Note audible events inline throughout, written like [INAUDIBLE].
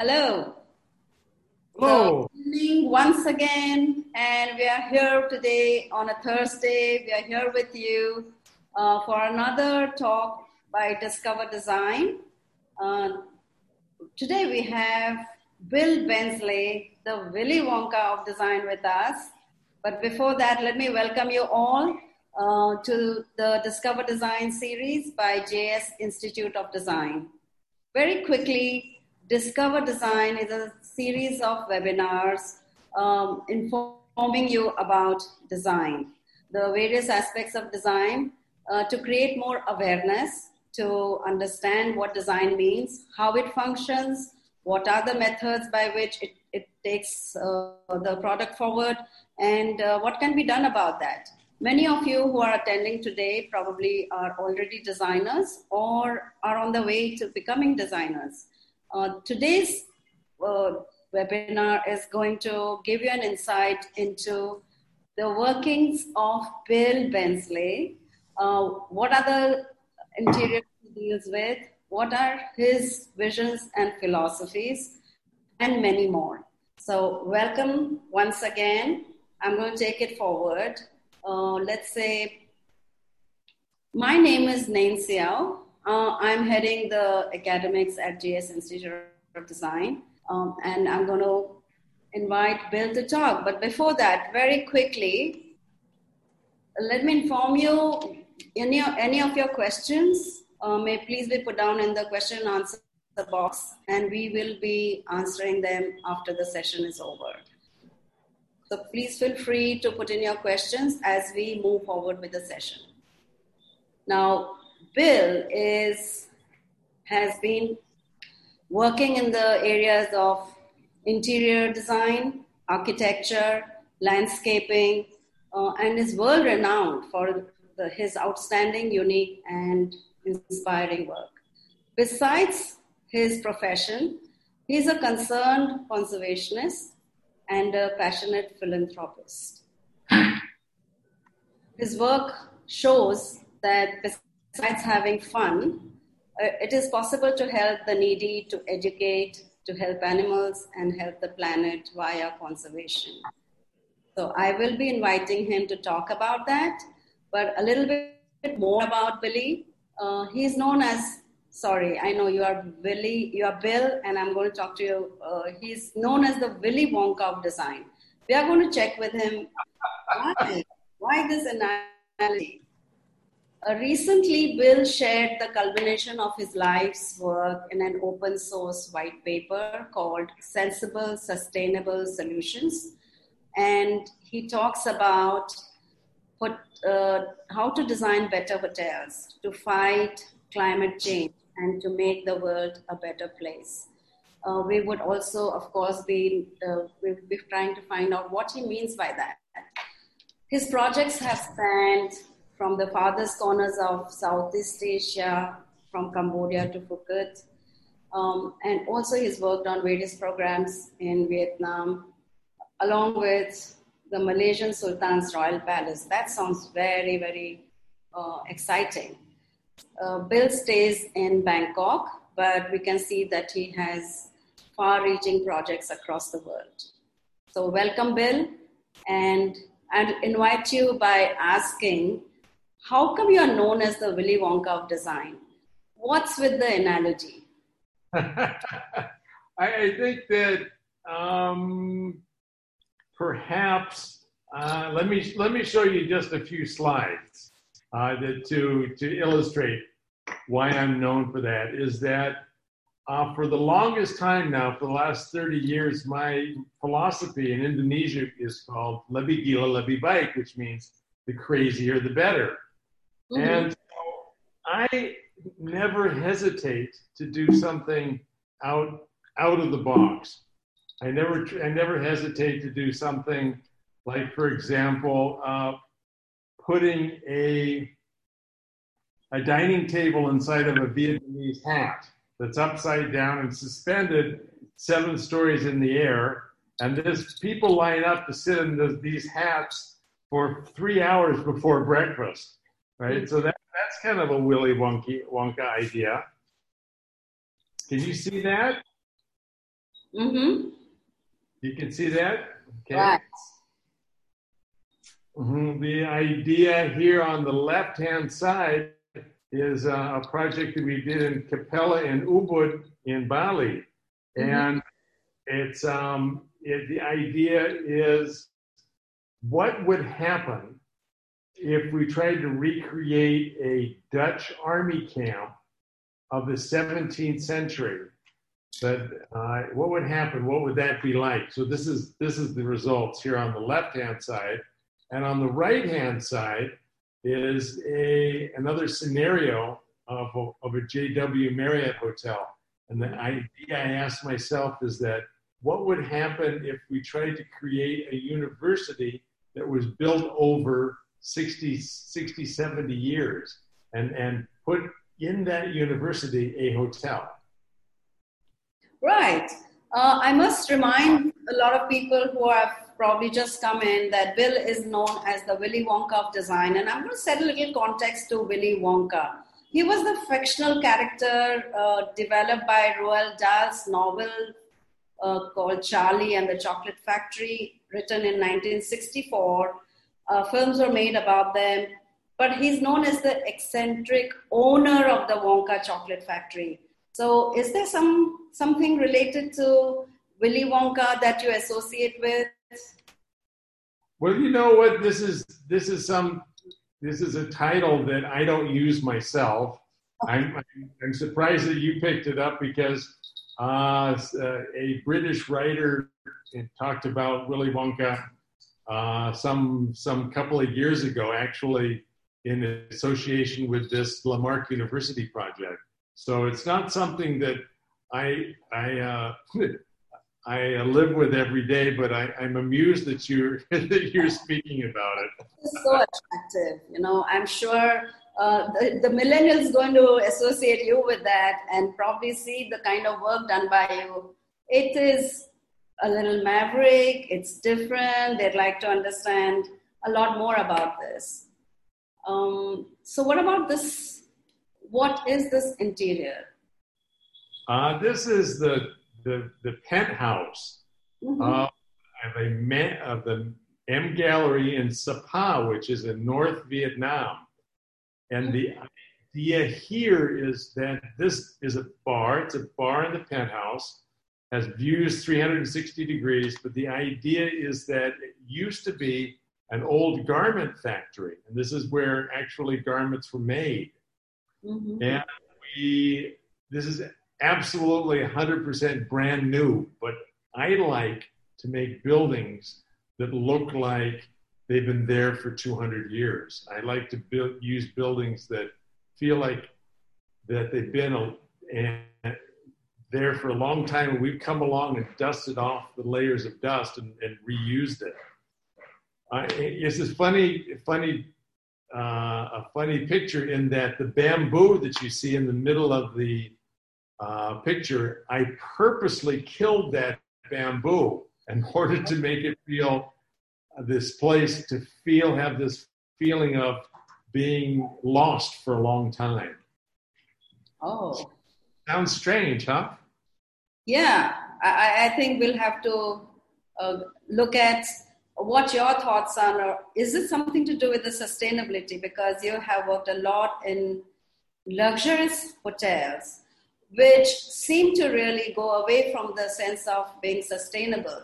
Hello. Hello. Good evening once again, and we are here today on a Thursday. We are here with you uh, for another talk by Discover Design. Uh, today we have Bill Bensley, the Willy Wonka of design, with us. But before that, let me welcome you all uh, to the Discover Design series by JS Institute of Design. Very quickly, Discover Design is a series of webinars um, informing you about design, the various aspects of design uh, to create more awareness, to understand what design means, how it functions, what are the methods by which it, it takes uh, the product forward, and uh, what can be done about that. Many of you who are attending today probably are already designers or are on the way to becoming designers. Uh, today's uh, webinar is going to give you an insight into the workings of Bill Bensley. Uh, what are the interior he deals with? What are his visions and philosophies? And many more. So, welcome once again. I'm going to take it forward. Uh, let's say, my name is Nain Xiao. Uh, I'm heading the academics at JS Institute of Design, um, and I'm going to invite Bill to talk. But before that, very quickly, let me inform you any, any of your questions uh, may please be put down in the question and answer box, and we will be answering them after the session is over. So please feel free to put in your questions as we move forward with the session. Now, Bill is has been working in the areas of interior design, architecture, landscaping, uh, and is world renowned for the, his outstanding, unique, and inspiring work. Besides his profession, he is a concerned conservationist and a passionate philanthropist. His work shows that besides having fun, uh, it is possible to help the needy, to educate, to help animals, and help the planet via conservation. So I will be inviting him to talk about that, but a little bit more about Billy. Uh, he's known as, sorry, I know you are Billy, you are Bill, and I'm going to talk to you. Uh, he's known as the Willy Wonka of design. We are going to check with him why, why this analogy. Uh, recently, Bill shared the culmination of his life's work in an open source white paper called Sensible Sustainable Solutions. And he talks about uh, how to design better hotels to fight climate change and to make the world a better place. Uh, we would also, of course, be, uh, we'll be trying to find out what he means by that. His projects have spanned from the farthest corners of Southeast Asia, from Cambodia to Phuket. Um, and also, he's worked on various programs in Vietnam, along with the Malaysian Sultan's Royal Palace. That sounds very, very uh, exciting. Uh, Bill stays in Bangkok, but we can see that he has far reaching projects across the world. So, welcome, Bill. And I'd invite you by asking how come you are known as the Willy Wonka of design? What's with the analogy? [LAUGHS] I, think that um, perhaps uh, let me let me show you just a few slides uh, that, to to illustrate why I'm known for that. Is that uh, for the longest time now, for the last 30 years, my philosophy in Indonesia is called lebih gila lebih baik, which means the crazier the better. Mm-hmm. And I never hesitate to do something out out of the box. I never I never hesitate to do something like, for example, uh, putting a a dining table inside of a Vietnamese hat that's upside down and suspended seven stories in the air, and there's people line up to sit in the, these hats for three hours before breakfast right? So that, that's kind of a Willy Wonky, Wonka idea. Can you see that? Mm-hmm. You can see that? Okay. Right. Mm-hmm. The idea here on the left hand side is uh, a project that we did in Capella in Ubud in Bali. Mm-hmm. And it's um, it, the idea is what would happen if we tried to recreate a Dutch army camp of the 17th century but uh, what would happen? What would that be like? So this is this is the results here on the left hand side, and on the right hand side is a another scenario of a, of a JW Marriott hotel. And the idea I asked myself is that what would happen if we tried to create a university that was built over 60, 60 70 years and, and put in that university a hotel? Right. Uh, I must remind a lot of people who have probably just come in that Bill is known as the Willy Wonka of design. And I'm going to set a little context to Willy Wonka. He was the fictional character uh, developed by Roald Dahl's novel uh, called Charlie and the Chocolate Factory, written in 1964. Uh, films were made about them, but he's known as the eccentric owner of the Wonka Chocolate Factory. So, is there some something related to Willy Wonka that you associate with? Well, you know what? This is this is some this is a title that I don't use myself. I'm, I'm, I'm surprised that you picked it up because uh, uh a British writer talked about Willy Wonka uh, some some couple of years ago, actually in association with this Lamarck University project. So it's not something that I I uh, [LAUGHS] I live with every day, but I, am amused that you're [LAUGHS] that you're speaking about it. It's so attractive, you know. I'm sure uh, the, the millennials going to associate you with that and probably see the kind of work done by you. It is a little maverick. It's different. They'd like to understand a lot more about this. Um, so, what about this what is this interior? Uh, this is the, the, the penthouse mm-hmm. uh, of, a, of the M Gallery in Sapa, which is in North Vietnam. And the idea here is that this is a bar, it's a bar in the penthouse, has views 360 degrees, but the idea is that it used to be an old garment factory, and this is where actually garments were made. Mm-hmm. And we, this is absolutely 100% brand new, but I like to make buildings that look like they've been there for 200 years. I like to build, use buildings that feel like that they've been a, there for a long time and we've come along and dusted off the layers of dust and, and reused it. Uh, it's this funny, funny uh, a funny picture in that the bamboo that you see in the middle of the uh, picture, I purposely killed that bamboo in [LAUGHS] order to make it feel this place to feel have this feeling of being lost for a long time. Oh, sounds strange, huh? Yeah, I, I think we'll have to uh, look at what your thoughts are. Is it something to do with the sustainability? Because you have worked a lot in luxurious hotels which seem to really go away from the sense of being sustainable.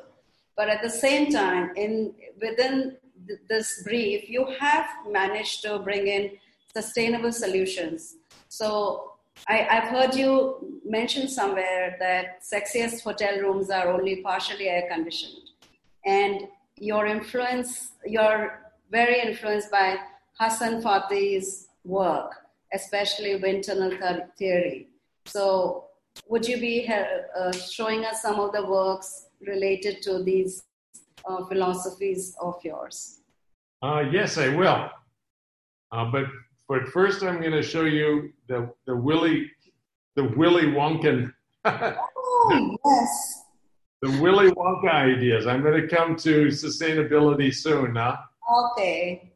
But at the same time in within th- this brief you have managed to bring in sustainable solutions. So I, have heard you mention somewhere that sexiest hotel rooms are only partially air conditioned and your influence, you're very influenced by Hassan Fathy's work, especially wind tunnel theory. So, would you be uh, showing us some of the works related to these uh, philosophies of yours? Uh, yes, I will. Uh, but but first, I'm going to show you the the Willy the Willy Wonka. [LAUGHS] oh yes the Willy Wonka ideas. I'm going to come to sustainability soon, huh? Okay.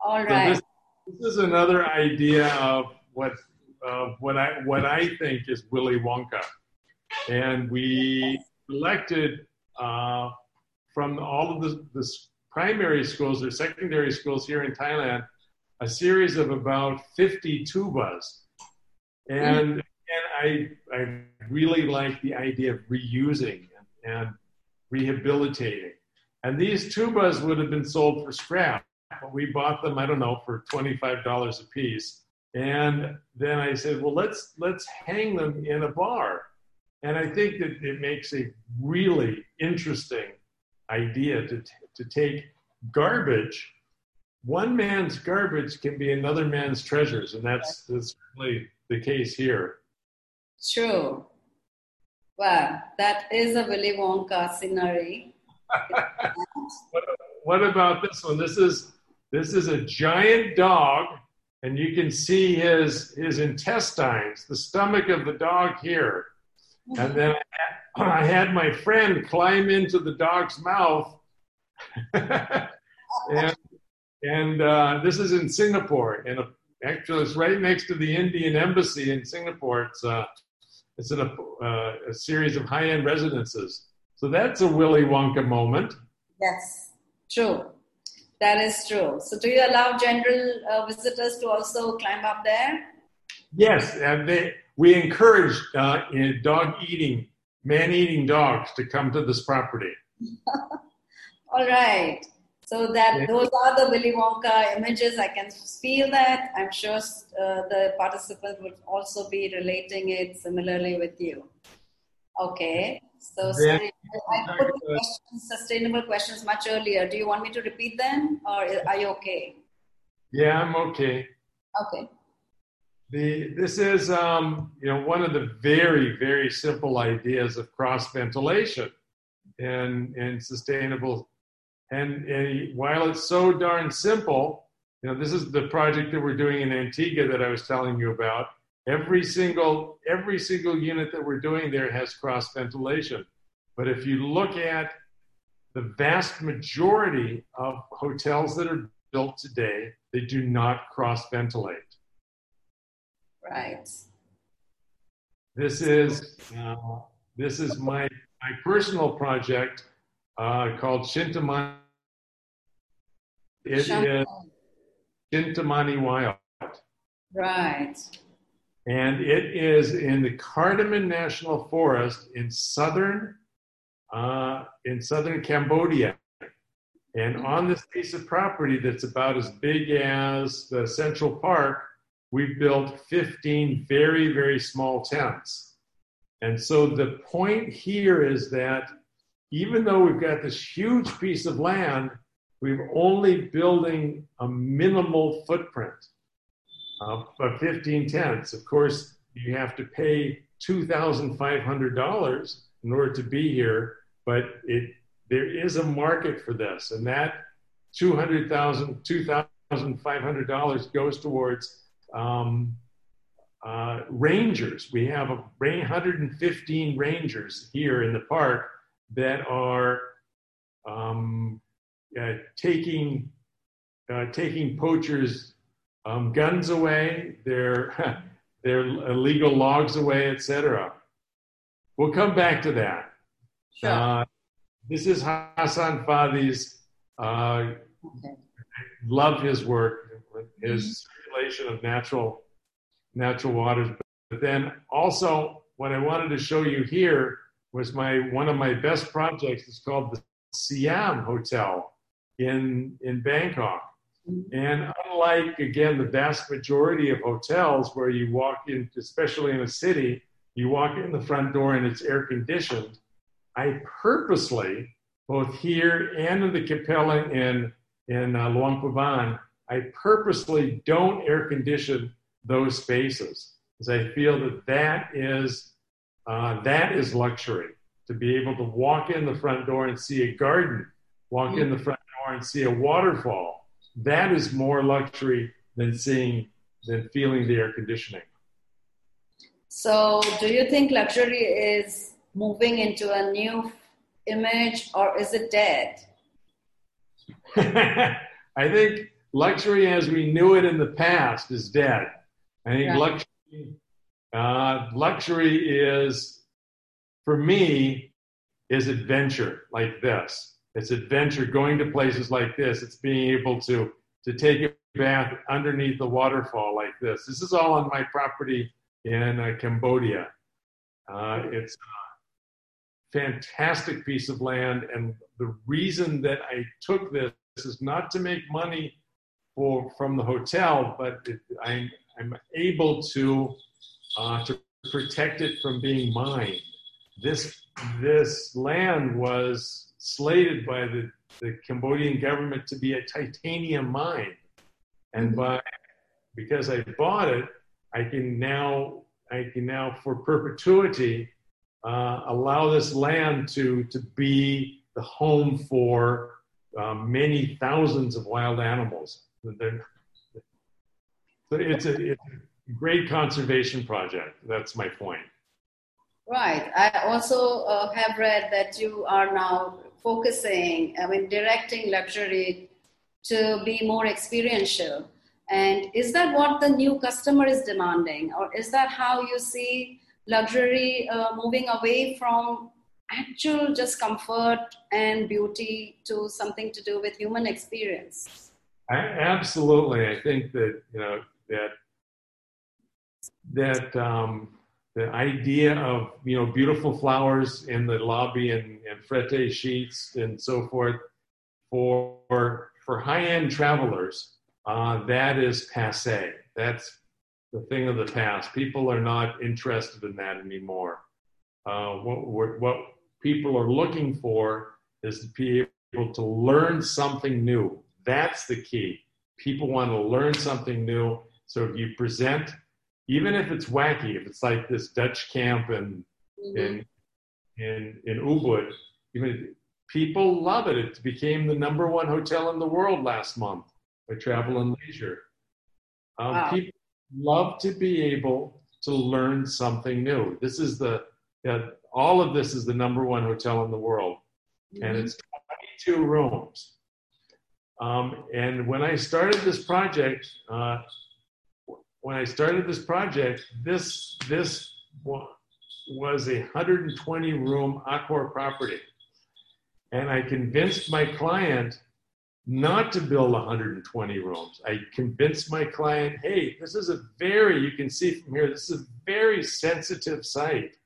All right. So this, this, is another idea of what uh, what I what I think is Willy Wonka, and we elected uh, from all of the, the primary schools or secondary schools here in Thailand a series of about 50 tubas. And, hmm. and I, I really like the idea of reusing and, and rehabilitating. And these tubas would have been sold for scrap, but we bought them, I don't know, for $25 a piece. And then I said, well, let's, let's hang them in a bar. And I think that it makes a really interesting idea to, to take garbage. One man's garbage can be another man's treasures, and that's, that's certainly the case here. True. Wow, that is a Willy Wonka scenery. [LAUGHS] what, what about this one? This is this is a giant dog, and you can see his his intestines, the stomach of the dog here. And then I had my friend climb into the dog's mouth, [LAUGHS] and and uh, this is in Singapore, and actually it's right next to the Indian embassy in Singapore. It's uh, it's in a, uh, a series of high-end residences. So that's a Willy Wonka moment. Yes, true. That is true. So, do you allow general uh, visitors to also climb up there? Yes, and they, we encourage uh, dog eating, man eating dogs to come to this property. [LAUGHS] All right. So that yeah. those are the Willy Wonka images. I can feel that. I'm sure uh, the participants would also be relating it similarly with you. Okay. So sorry, I put the questions, sustainable questions much earlier. Do you want me to repeat them, or are you okay? Yeah, I'm okay. Okay. The, this is um, you know one of the very very simple ideas of cross ventilation and and sustainable and, and while it's so darn simple you know this is the project that we're doing in Antigua that I was telling you about. Every single every single unit that we're doing there has cross ventilation. But if you look at the vast majority of hotels that are built today they do not cross ventilate. Right. This is uh, this is my my personal project uh, called Shinta Mani. It is Shinta Mani Wild. Right. And it is in the Cardamom National Forest in southern uh, in southern Cambodia. And on this piece of property that's about as big as the Central Park, we've built 15 very, very small tents. And so the point here is that even though we've got this huge piece of land, we're only building a minimal footprint of, of 15 tents. Of course, you have to pay $2,500 in order to be here, but it, there is a market for this, and that $200,000, $2,500 goes towards um, uh, rangers. We have a 115 rangers here in the park that are um, uh, taking uh, taking poachers' um, guns away, their [LAUGHS] their illegal logs away, etc. We'll come back to that. Sure. Uh, this is Hassan Fathy's. Uh, okay. Love his work, his circulation of natural natural waters. But then also what I wanted to show you here was my one of my best projects is called the Siam Hotel in in Bangkok. And unlike again the vast majority of hotels where you walk in, especially in a city, you walk in the front door and it's air conditioned. I purposely, both here and in the Capella in in uh, Luang Prabang, I purposely don't air condition those spaces because I feel that that is uh, that is luxury to be able to walk in the front door and see a garden, walk mm-hmm. in the front door and see a waterfall. That is more luxury than seeing than feeling the air conditioning. So, do you think luxury is moving into a new image, or is it dead? [LAUGHS] I think luxury as we knew it in the past is dead. I think yeah. luxury, uh, luxury is, for me, is adventure like this. It's adventure going to places like this. It's being able to to take a bath underneath the waterfall like this. This is all on my property in uh, Cambodia. Uh, it's a fantastic piece of land, and the reason that I took this is not to make money for from the hotel, but it, I'm I'm able to uh, to protect it from being mined. This this land was slated by the, the Cambodian government to be a titanium mine, and by because I bought it, I can now I can now for perpetuity uh, allow this land to to be the home for um, many thousands of wild animals. So it's a, it's great conservation project. That's my point. Right. I also uh, have read that you are now focusing, I mean, directing luxury to be more experiential. And is that what the new customer is demanding? Or is that how you see luxury uh, moving away from actual just comfort and beauty to something to do with human experience? I, absolutely. I think that, you know, that, that, um, the idea of you know beautiful flowers in the lobby and, and frette sheets and so forth for for high-end travelers uh, that is passe. That's the thing of the past. People are not interested in that anymore. Uh, what, what people are looking for is to be able to learn something new. That's the key. People want to learn something new. So if you present even if it's wacky, if it's like this Dutch camp in mm-hmm. in in in Ubud, even people love it. It became the number one hotel in the world last month by Travel and Leisure. Um, wow. People love to be able to learn something new. This is the all of this is the number one hotel in the world, mm-hmm. and it's 22 rooms. Um, and when I started this project, uh, when I started this project, this this was a 120 room Accor property, and I convinced my client not to build 120 rooms. I convinced my client, hey, this is a very you can see from here, this is a very sensitive site.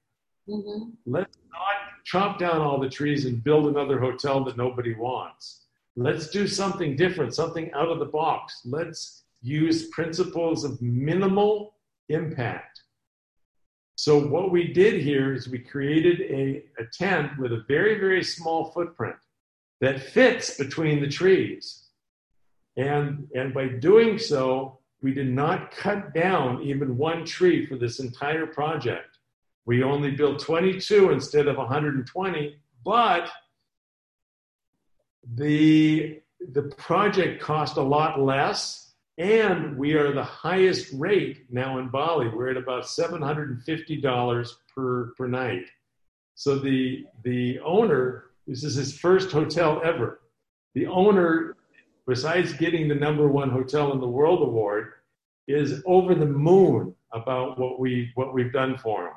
Mm-hmm. Let's not chop down all the trees and build another hotel that nobody wants. Let's do something different, something out of the box. Let's use principles of minimal impact. So what we did here is we created a, a tent with a very, very small footprint that fits between the trees. And, and by doing so, we did not cut down even one tree for this entire project. We only built 22 instead of 120, but the, the project cost a lot less and we are the highest rate now in Bali. We're at about $750 per, per night. So the, the owner, this is his first hotel ever. The owner, besides getting the number one hotel in the world award, is over the moon about what, we, what we've done for him.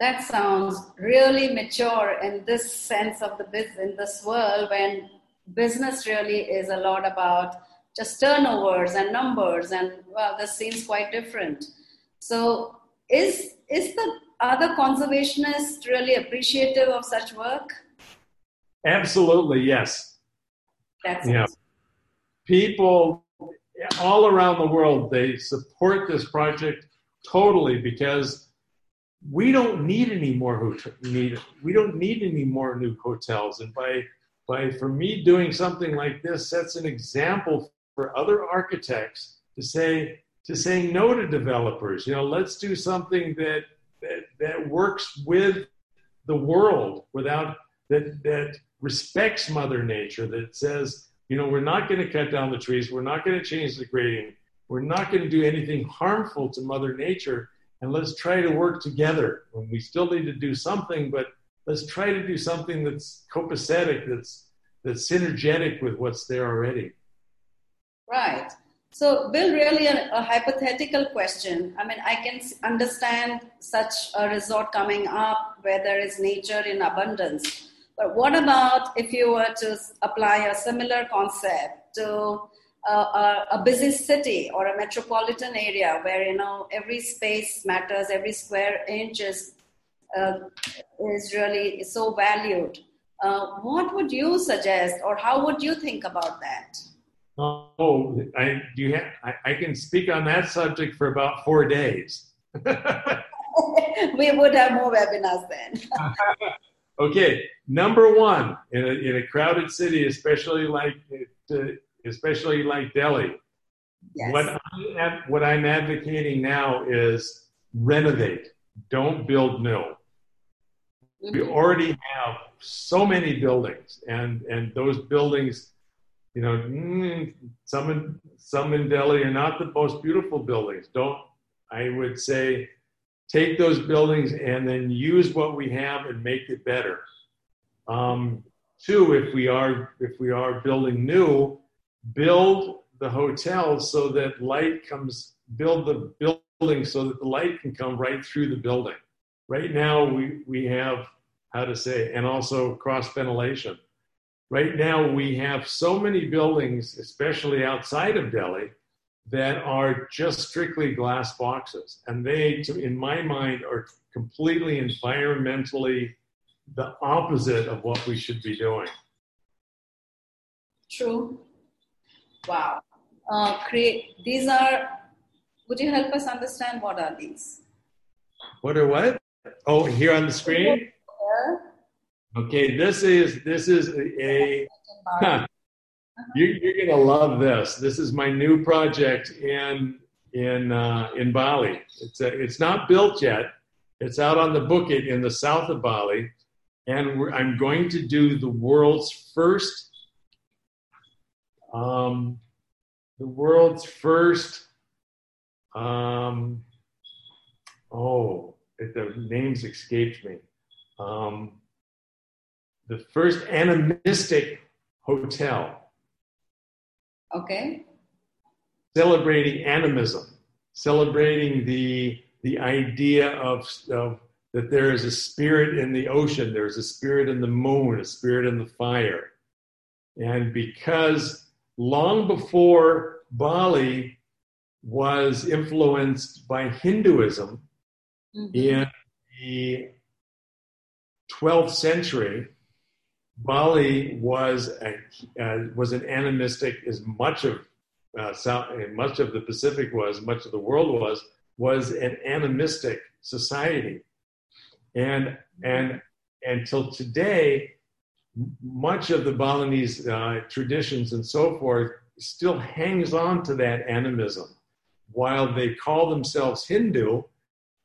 That sounds really mature in this sense of the business, in this world when business really is a lot about just turnovers and numbers and well this seems quite different. So is is the other conservationist really appreciative of such work? Absolutely yes. That's yeah. people all around the world they support this project totally because we don't need any more hotel, need we don't need any more new hotels. And by by for me doing something like this sets an example for other architects to say to saying no to developers. You know, let's do something that that, that works with the world without that that respects Mother Nature. That says, you know, we're not going to cut down the trees. We're not going to change the grading. We're not going to do anything harmful to Mother Nature. And let's try to work together. And we still need to do something, but let's try to do something that's copacetic, that's that's synergetic with what's there already. Right. So, Bill, really a, a, hypothetical question. I mean, I can understand such a resort coming up where there is nature in abundance. But what about if you were to apply a similar concept to a, a, a, busy city or a metropolitan area where you know every space matters, every square inch is uh, is really so valued? Uh, what would you suggest, or how would you think about that? Oh, I do you have, I, I can speak on that subject for about four days. [LAUGHS] we would have more webinars then. [LAUGHS] okay, number one in a, in a crowded city, especially like especially like Delhi. Yes. What I'm, what I'm advocating now is renovate. Don't build new. Mm-hmm. We already have so many buildings, and and those buildings you know, mm, some in some in Delhi are not the most beautiful buildings. Don't I would say take those buildings and then use what we have and make it better. Um, two, if we are if we are building new, build the hotel so that light comes. Build the building so that the light can come right through the building. Right now, we we have how to say, and also cross ventilation right now we have so many buildings, especially outside of Delhi, that are just strictly glass boxes. And they, in my mind, are completely environmentally the opposite of what we should be doing. True. Wow. Uh, create, these are, would you help us understand what are these? What are what? Oh, here on the screen? Okay, this is this is a. You, you're gonna love this. This is my new project in in uh, in Bali. It's a, it's not built yet. It's out on the Bukit in the south of Bali, and I'm going to do the world's first um, the world's first um, oh it, the names escaped me. Um, the first animistic hotel. Okay. Celebrating animism, celebrating the the idea of, of that there is a spirit in the ocean, there's a spirit in the moon, a spirit in the fire. And because long before Bali was influenced by Hinduism mm-hmm. in the 12th century, Bali was a, uh, was an animistic, as much of uh, South, much of the Pacific was, much of the world was, was an animistic society, and and until today, much of the Balinese uh, traditions and so forth still hangs on to that animism. While they call themselves Hindu,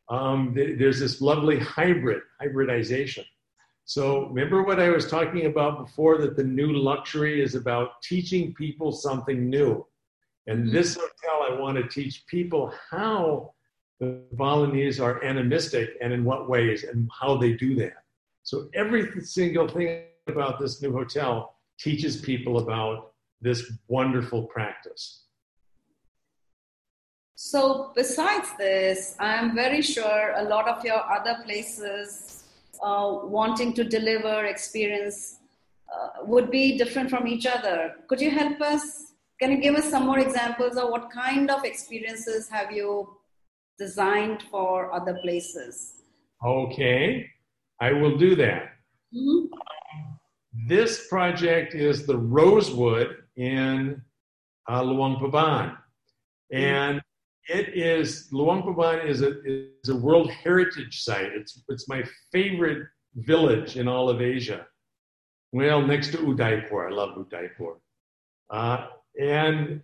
um, there's this lovely hybrid hybridization. So remember what I was talking about before that the new luxury is about teaching people something new. And mm-hmm. this hotel, I want to teach people how the Balinese are animistic and in what ways and how they do that. So every single thing about this new hotel teaches people about this wonderful practice. So, besides this, I'm very sure a lot of your other places uh, wanting to deliver experience uh, would be different from each other. Could you help us? Can you give us some more examples of what kind of experiences have you designed for other places? Okay, I will do that. Mm-hmm. This project is the Rosewood in uh, Luang Prabang. And it is Luang Prabang is a is a World Heritage Site. It's it's my favorite village in all of Asia. Well, next to Udaipur, I love Udaipur, uh, and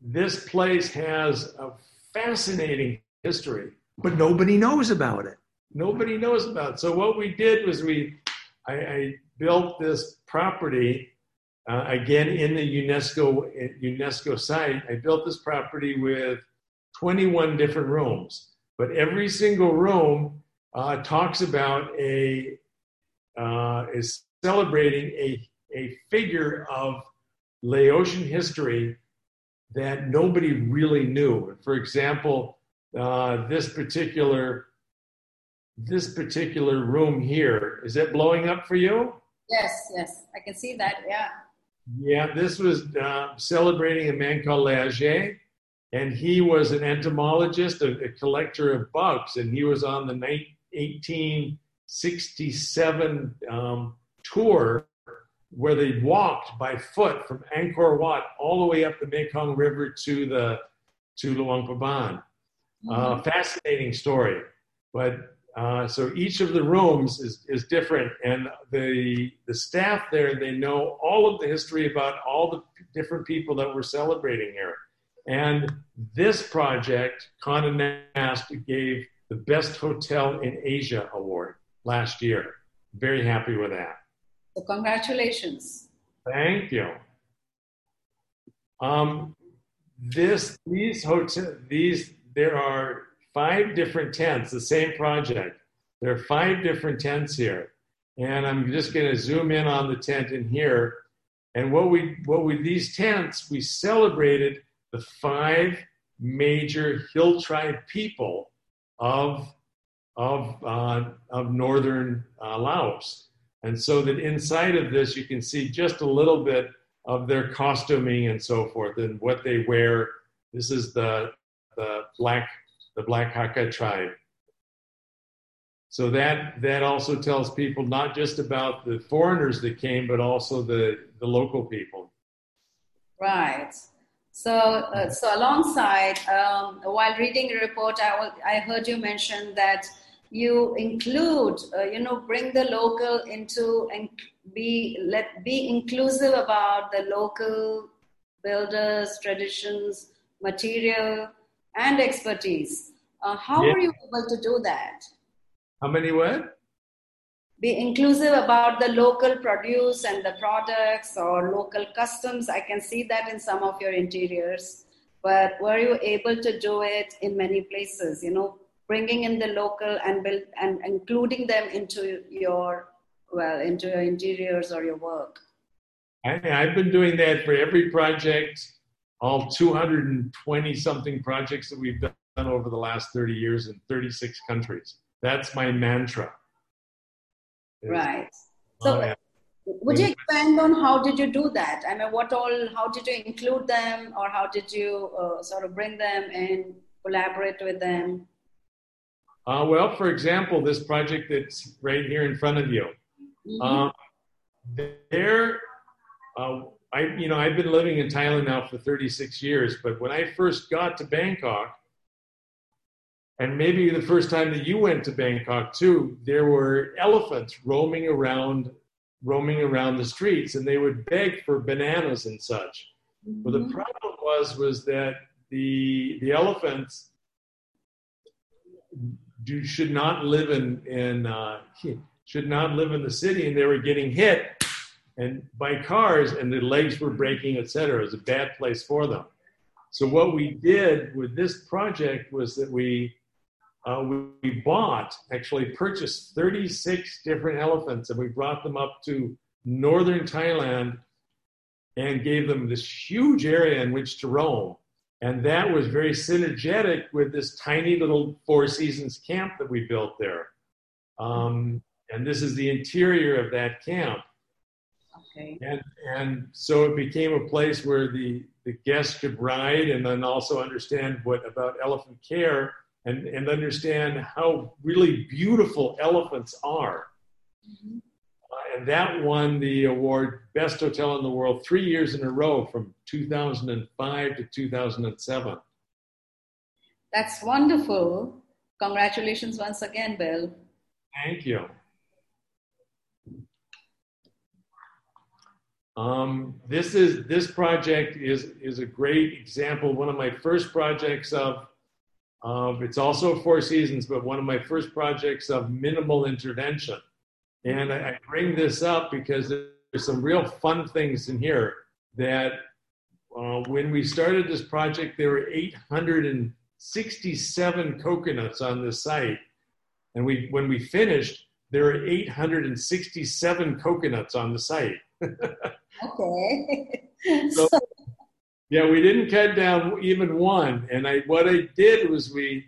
this place has a fascinating history, but nobody knows about it. Nobody knows about it. So what we did was we I, I built this property uh, again, in the UNESCO UNESCO site, I built this property with 21 different rooms, but every single room uh, talks about a uh, is celebrating a a figure of Laotian history that nobody really knew. For example, uh, this particular this particular room here. Is it blowing up for you? Yes, yes, I can see that. Yeah. Yeah, this was uh, celebrating a man called Leger, and he was an entomologist, a, a, collector of bugs, and he was on the 1867 um, tour where they walked by foot from Angkor Wat all the way up the Mekong River to the to Luang Prabang. Uh, mm-hmm. Uh, fascinating story, but uh, so each of the rooms is, is different, and the the staff there they know all of the history about all the different people that we're celebrating here. And this project, Condé Nast gave the best hotel in Asia award last year. Very happy with that. So congratulations. Thank you. Um, this these hotel these there are five different tents, the same project. There are five different tents here. And I'm just going to zoom in on the tent in here. And what we, what we, these tents, we celebrated the five major hill tribe people of, of, uh, of northern uh, Laos. And so that inside of this, you can see just a little bit of their costuming and so forth and what they wear. This is the, the black the Black Akha tribe. So that that also tells people not just about the foreigners that came, but also the the local people. Right. So uh, so alongside, um, while reading the report, I I heard you mention that you include, uh, you know, bring the local into and be let be inclusive about the local builders, traditions, material, and expertise. Uh, how yeah. are you able to do that? How many were? Be inclusive about the local produce and the products or local customs. I can see that in some of your interiors. But were you able to do it in many places? You know, bringing in the local and build and including them into your well into your interiors or your work. I, I've been doing that for every project all 220 something projects that we've done over the last 30 years in 36 countries. That's my mantra. Right. So, would you expand on how did you do that? I mean, what all, how did you include them or how did you uh, sort of bring them and collaborate with them? Uh, well, for example, this project that's right here in front of you. Mm-hmm. Uh, there, uh, I, you know, I've been living in Thailand now for 36 years, but when I first got to Bangkok, and maybe the first time that you went to Bangkok too, there were elephants roaming around, roaming around the streets, and they would beg for bananas and such. Mm-hmm. Well, the mm-hmm. problem was was that the the elephants do, should not live in in uh, should not live in the city, and they were getting hit and by cars and their legs were breaking, etc. It was a bad place for them. So what we did with this project was that we uh, we, we bought, actually purchased 36 different elephants, and we brought them up to northern Thailand and gave them this huge area in which to roam. And that was very synergetic with this tiny little Four Seasons camp that we built there. Um, and this is the interior of that camp. Okay. And, and so it became a place where the, the guests could ride and then also understand what about elephant care and, and understand how really beautiful elephants are. Mm-hmm. Uh, and that won the award Best Hotel in the World three years in a row from 2005 to 2007. That's wonderful. Congratulations once again, Bill. Thank you. Um, this is this project is is a great example. One of my first projects of of it's also Four Seasons, but one of my first projects of minimal intervention. And I, I bring this up because there's some real fun things in here that uh, when we started this project, there were 867 coconuts on the site. And we, when we finished, there were 867 coconuts on the site. Okay. so, yeah, we didn't cut down even one. And I, what I did was we,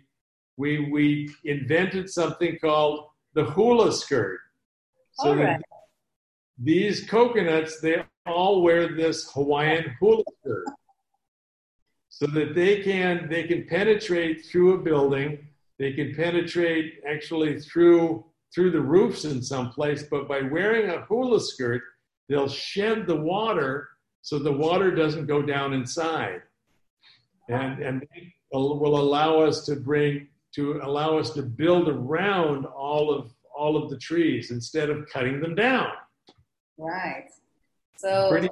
we we invented something called the hula skirt. So All right. these coconuts, they all wear this Hawaiian hula skirt, so that they can they can penetrate through a building. They can penetrate actually through through the roofs in some place, but by wearing a hula skirt, they'll shed the water so the water doesn't go down inside, and and will allow us to bring to allow us to build around all of all of the trees instead of cutting them down. Right. So Pretty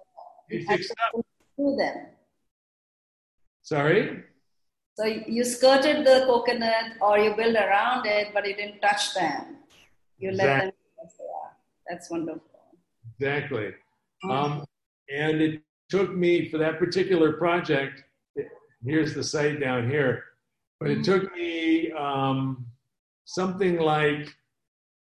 you basic had stuff. them. Sorry. So you skirted the coconut or you build around it, but you didn't touch them. You let them as they are. That's wonderful. Exactly. Um, and it took me for that particular project. Here's the site down here, but it Mhm. took me um, something like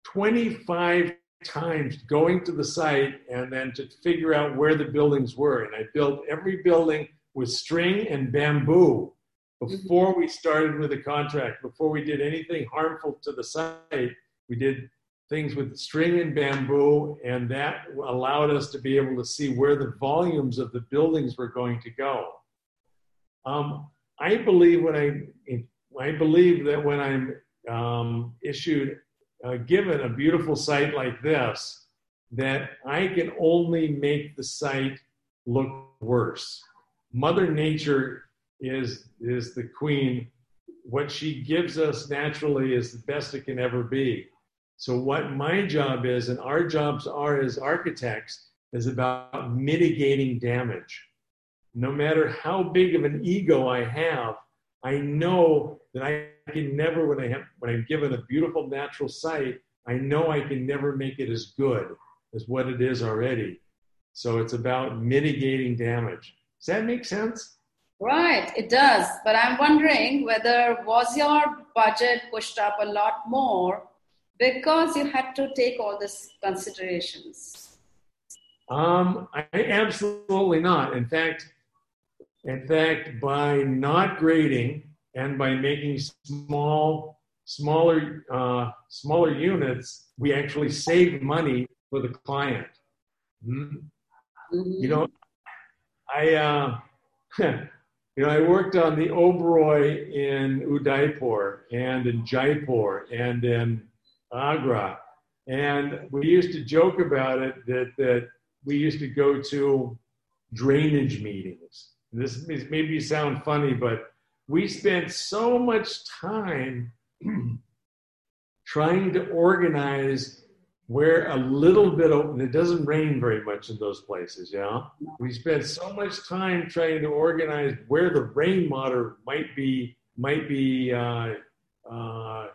25 times going to the site and then to figure out where the buildings were. And I built every building with string and bamboo before we started with the contract. Before we did anything harmful to the site, we did things with string and bamboo, and that allowed us to be able to see where the volumes of the buildings were going to go. Um, I believe when I, I believe that when I'm um, issued, uh, given a beautiful site like this, that I can only make the site look worse. Mother Nature is is the queen. What she gives us naturally is the best it can ever be. So what my job is, and our jobs are as architects, is about mitigating damage. No matter how big of an ego I have, I know that I can never, when I have, when I'm given a beautiful natural site, I know I can never make it as good as what it is already. So it's about mitigating damage. Does that make sense? Right, it does. But I'm wondering whether was your budget pushed up a lot more because you had to take all these considerations. Um, I absolutely not. In fact, in fact, by not grading and by making small, smaller, uh, smaller units, we actually save money for the client. Hmm? Mhm. You know, I, uh, [LAUGHS] you know, I worked on the Oberoi in Udaipur and in Jaipur and in Agra, and we used to joke about it that that we used to go to drainage meetings. This may- maybe sound funny, but we spent so much time [CLEARS THROAT] trying to organize where a little bit of it doesn't rain very much in those places yeah we spent so much time trying to organize where the rain water might be might be uh, uh,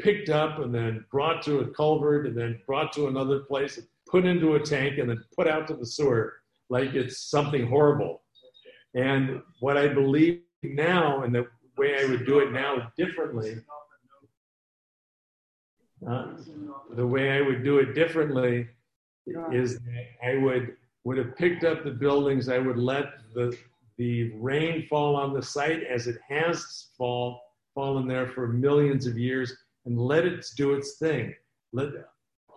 picked up and then brought to a culvert and then brought to another place and put into a tank and then put out to the sewer. Like it's something horrible. And what i believe now and the way i would do it now differently uh, the way I would do it differently is that I would would have picked up the buildings. I would let the the rain fall on the site as it has fall fallen there for millions of years, and let it do its thing. Let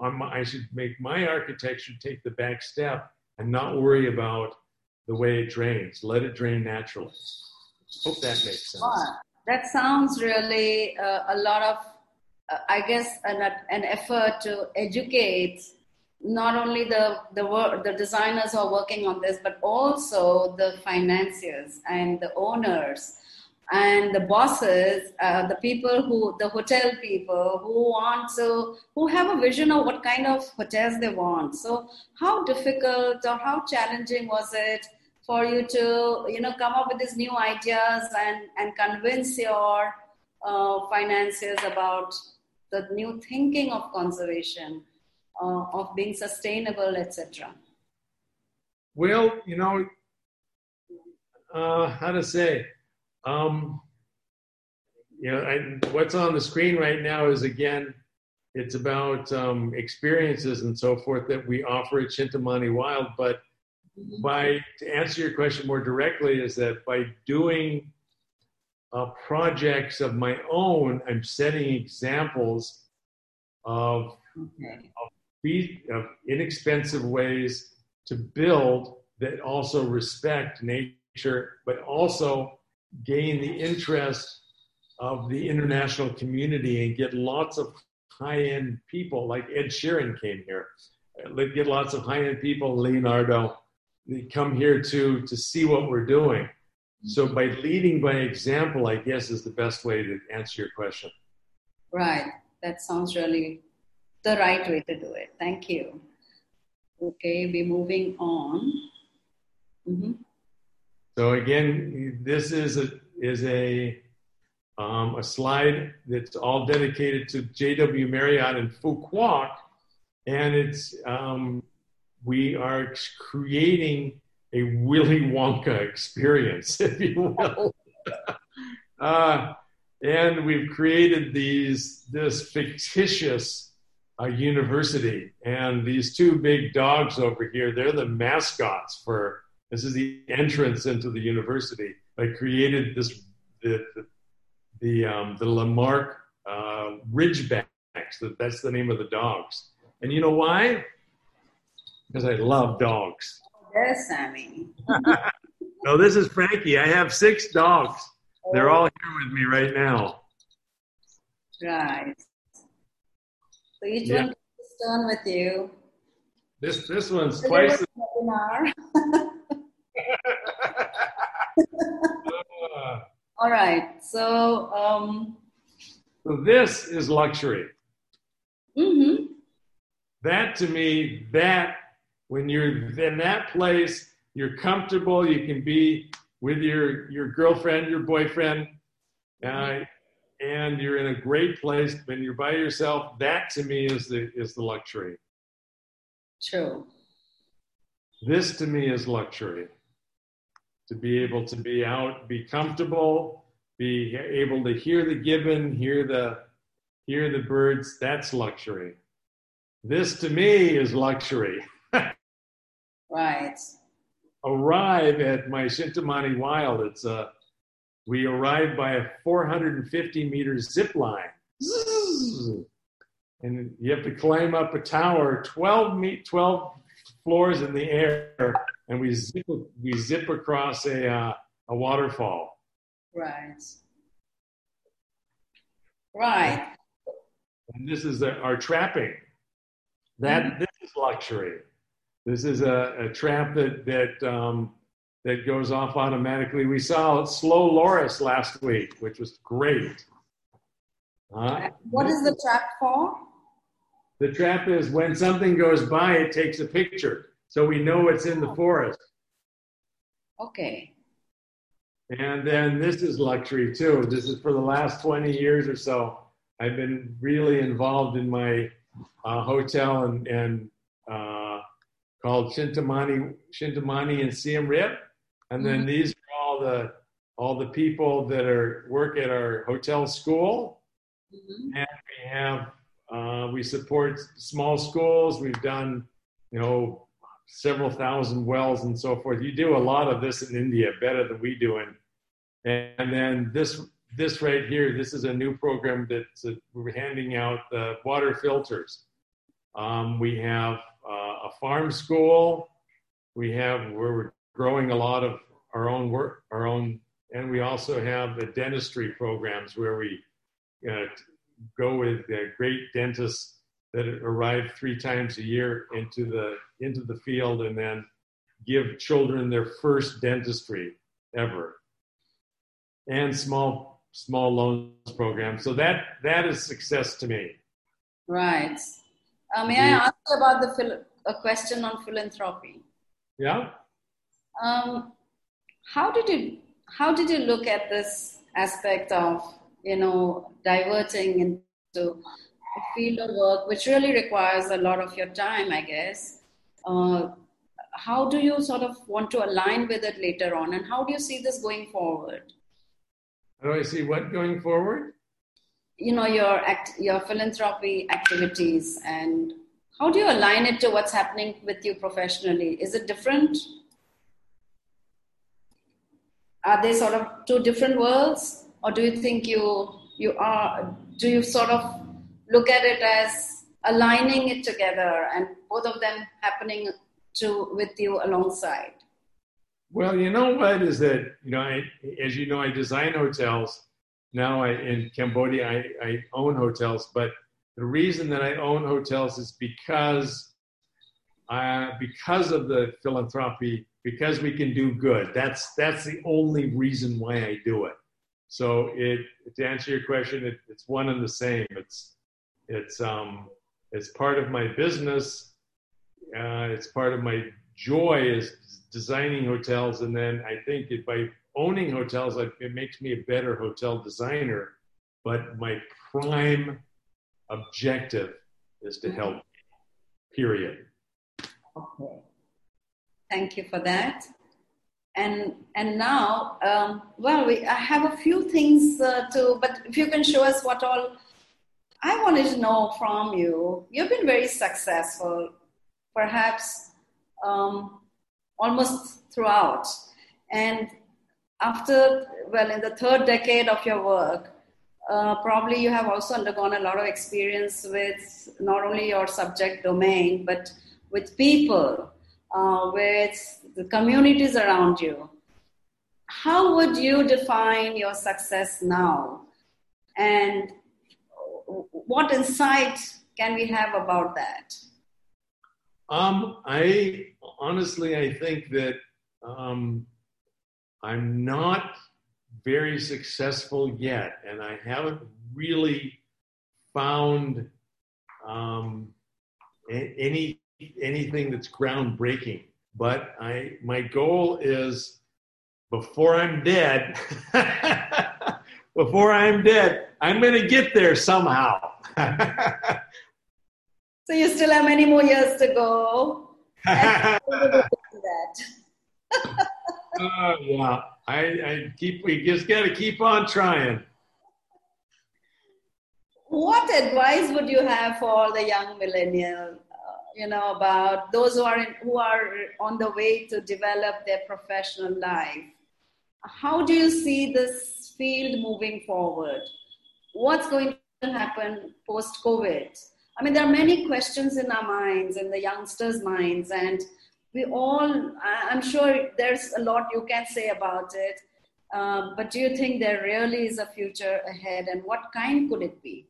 my, I should make my architecture take the back step and not worry about the way it drains. Let it drain naturally. Hope that makes sense. Wow. That sounds really uh, a lot of, uh, I guess, an, an effort to educate not only the the the designers who are working on this, but also the financiers and the owners and the bosses, uh, the people who, the hotel people who want to, who have a vision of what kind of hotels they want. So, how difficult or how challenging was it for you to, you know, come up with these new ideas and and convince your uh, financiers about the new thinking of conservation, uh, of being sustainable, etc. Well, you know, uh, how to say, um, you know, I, what's on the screen right now is again, it's about um, experiences and so forth that we offer at Shinta Mani Wild. But by to answer your question more directly, is that by doing uh, projects of my own, I'm setting examples of, Okay. be, of inexpensive ways to build that also respect nature, but also gain the interest of the international community and get lots of high-end people like Ed Sheeran came here. Get lots of high-end people, Leonardo, they come here to to see what we're doing. So by leading by example, I guess is the best way to answer your question. Right. That sounds really the right way to do it. Thank you. Okay, we're moving on. Mhm. So again, this is a is a um, a slide that's all dedicated to J.W. Marriott and Quoc, and it's um, we are creating a Willy Wonka experience, [LAUGHS] if you will. [LAUGHS] uh, and we've created these this fictitious uh, university, and these two big dogs over here. They're the mascots for. This is the entrance into the university. I created this the the the, um, the Lamarck uh, Ridgebacks. That, that's the name of the dogs. And you know why? Because I love dogs. There's Sammy. [LAUGHS] No, this is Frankie. I have six dogs. They're all here with me right now. Right. So each Yeah. one a turn with you. This this one's So twice. [LAUGHS] was a webinar. All right. So, um, so this is luxury. mhm. That to me, that when you're in that place, you're comfortable. You can be with your your girlfriend, your boyfriend, uh, and you're in a great place. When you're by yourself, that to me is the is the luxury. true. This to me is luxury. To be able to be out, be comfortable, be able to hear the gibbon, hear the hear the birds, that's luxury. This to me is luxury. [LAUGHS] Right. Arrive at my Shinta Mani Wild. It's a we arrive by a 450 meter zip line. Zzz. And you have to climb up a tower 12 meet 12 floors in the air and we zip we zip across a uh, a waterfall. Right. Right. And this is the, our trapping. That this is luxury. This is a, a trap that that um, that goes off automatically. We saw slow loris last week, which was great. Uh, What is the trap for? the trap is when something goes by, it takes a picture, so we know it's in the forest. Okay. And then this is luxury too. This is for the last 20 years or so. I've been really involved in my uh, hotel and, and uh, called Shinta Mani, Shintamani and Siem Reap. And then Mhm. these are all the all the people that are work at our hotel school. Mhm. And we have uh, we support small schools. We've done you know several thousand wells and so forth. You do a lot of this in India better than we do. And and then this this right here, this is a new program that we're handing out the water filters. Um, we have uh, a farm school. We have where we're growing a lot of our own work, our own, and we also have the dentistry programs where we uh, go with great dentists that arrive three times a year into the into the field and then give children their first dentistry ever and small small loans program so that that is success to me Right. Uh, may I ask you about the phil- a question on philanthropy? yeah Um, how did you how did you look at this aspect of you know diverting into a field of work which really requires a lot of your time, I guess? Uh, how do you sort of want to align with it later on, and how do you see this going forward? how do i see what going forward You know your act, your philanthropy activities, and how do you align it to what's happening with you professionally? Is it different? Are they sort of two different worlds? or do you think you you are? Do you sort of look at it as aligning it together and both of them happening to with you alongside? Well, you know what is that, you know, I, as you know, I design hotels. Now I, in Cambodia, I, I own hotels, but the reason that I own hotels is because, uh, because of the philanthropy, because we can do good. That's, that's the only reason why I do it. So it, to answer your question, it, it's one and the same. It's, it's, um, it's part of my business. Uh, it's part of my joy is designing hotels, and then I think it, by owning hotels, it makes me a better hotel designer. But my prime objective is to help. Period. Okay. Thank you for that. And and now, um, well, we I have a few things uh, to, but if you can show us what all I wanted to know from you. You've been very successful, perhaps um, almost throughout. And after, well, in the third decade of your work, uh, probably you have also undergone a lot of experience with not only your subject domain, but with people, uh, with the communities around you. How would you define your success now? And what insight can we have about that? Um, I honestly, I think that um, I'm not very successful yet, and I haven't really found um, any anything that's groundbreaking. But I, my goal is before I'm dead, [LAUGHS] before I'm dead, I'm going to get there somehow. So you still have many more years to go. uh, [LAUGHS] [LAUGHS] yeah, I, I keep. We just got to keep on trying. What advice would you have for the young millennial? Uh, you know about those who are in, who are on the way to develop their professional life. How do you see this field moving forward? What's going to happen post COVID? I mean, there are many questions in our minds, in the youngsters' minds, and we all, I'm sure there's a lot you can say about it. Um, but do you think there really is a future ahead, and what kind could it be?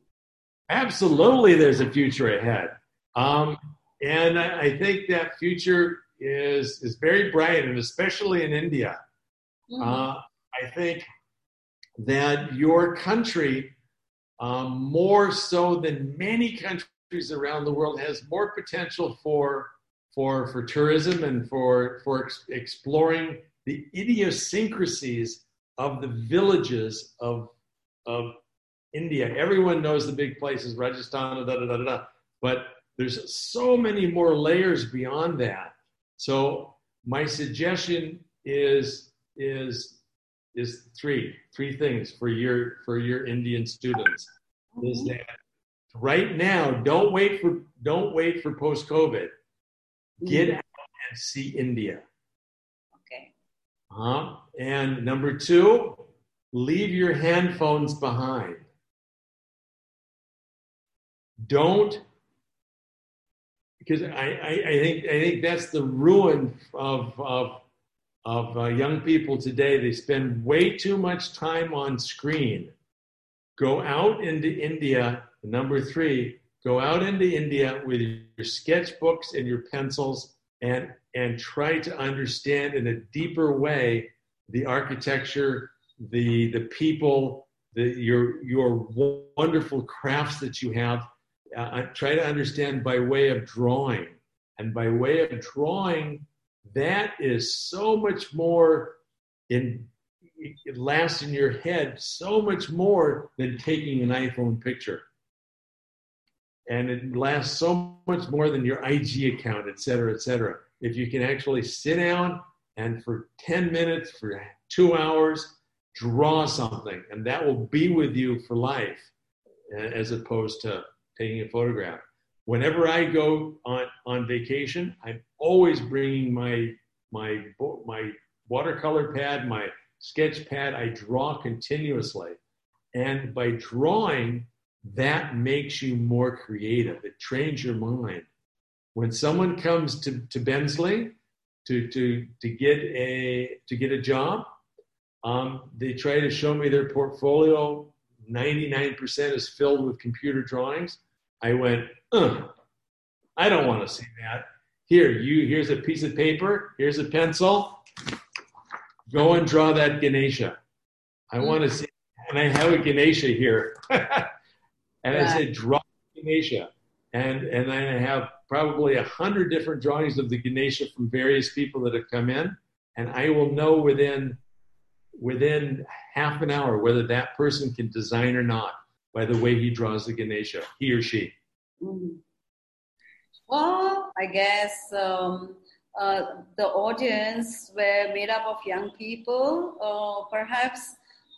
Absolutely, there's a future ahead. Um, and I think that future is, is very bright, and especially in India. Mm-hmm. Uh, I think that your country, um, more so than many countries, around the world has more potential for for for tourism and for for ex- exploring the idiosyncrasies of the villages of of India. Everyone knows the big places, Rajasthan, da da da da da. But there's so many more layers beyond that. So my suggestion is is is three three things for your for your Indian students is mm-hmm. that right now, don't wait for don't wait for post COVID. Get out and see India. Okay. Uh-huh. And number two, leave your handphones behind. Don't because I, I, I, think I think that's the ruin of of of uh, young people today. They spend way too much time on screen. Go out into India Number three, go out into India with your sketchbooks and your pencils and, and try to understand in a deeper way the architecture, the, the people, the, your, your wonderful crafts that you have. Uh, try to understand by way of drawing. And by way of drawing, that is so much more in it lasts in your head so much more than taking an iPhone picture and it lasts so much more than your IG account, et cetera, et cetera. If you can actually sit down and for 10 minutes, for two hours, draw something, and that will be with you for life as opposed to taking a photograph. Whenever I go on, on vacation, I'm always bringing my, my, my watercolor pad, my sketch pad. I draw continuously. And by drawing, that makes you more creative. It trains your mind. When someone comes to, to Bensley to, to, to, get a, to get a job, um, they try to show me their portfolio. 99% is filled with computer drawings. I went, I don't want to see that. Here, you here's a piece of paper, here's a pencil. Go and draw that Ganesha. I mm-hmm. want to see, and I have a Ganesha here. [LAUGHS] and yeah. I said, draw Ganesha. And and then I have probably a hundred different drawings of the Ganesha from various people that have come in. And I will know within within half an hour whether that person can design or not by the way he draws the Ganesha, he or she. Mm-hmm. Well, I guess um, uh, the audience were made up of young people. Uh, perhaps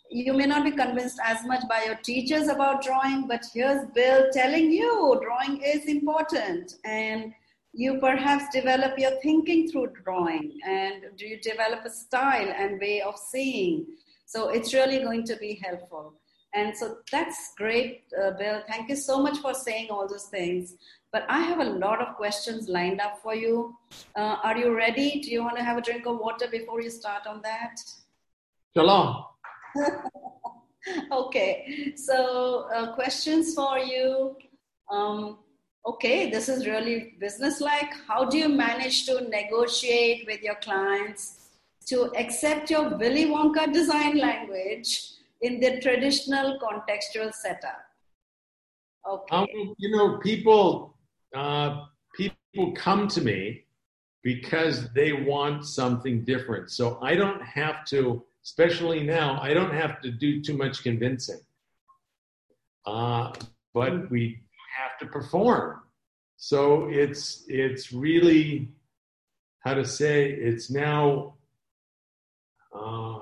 you may not be convinced as much by your teachers about drawing, but here's Bill telling you drawing is important. And you perhaps develop your thinking through drawing and do you develop a style and way of seeing. So it's really going to be helpful. And so that's great, uh, Bill. Thank you so much for saying all those things. But I have a lot of questions lined up for you. Uh, are you ready? Do you want to have a drink of water before you start on that? Shalom. [LAUGHS] okay, so uh, questions for you. Um, okay, this is really business-like. How do you manage to negotiate with your clients to accept your Willy Wonka design language in the traditional contextual setup? Okay. Um, you know, people uh, people come to me because they want something different. So I don't have to, especially now, I don't have to do too much convincing. Uh, but we have to perform. So it's it's really how to say it's now uh,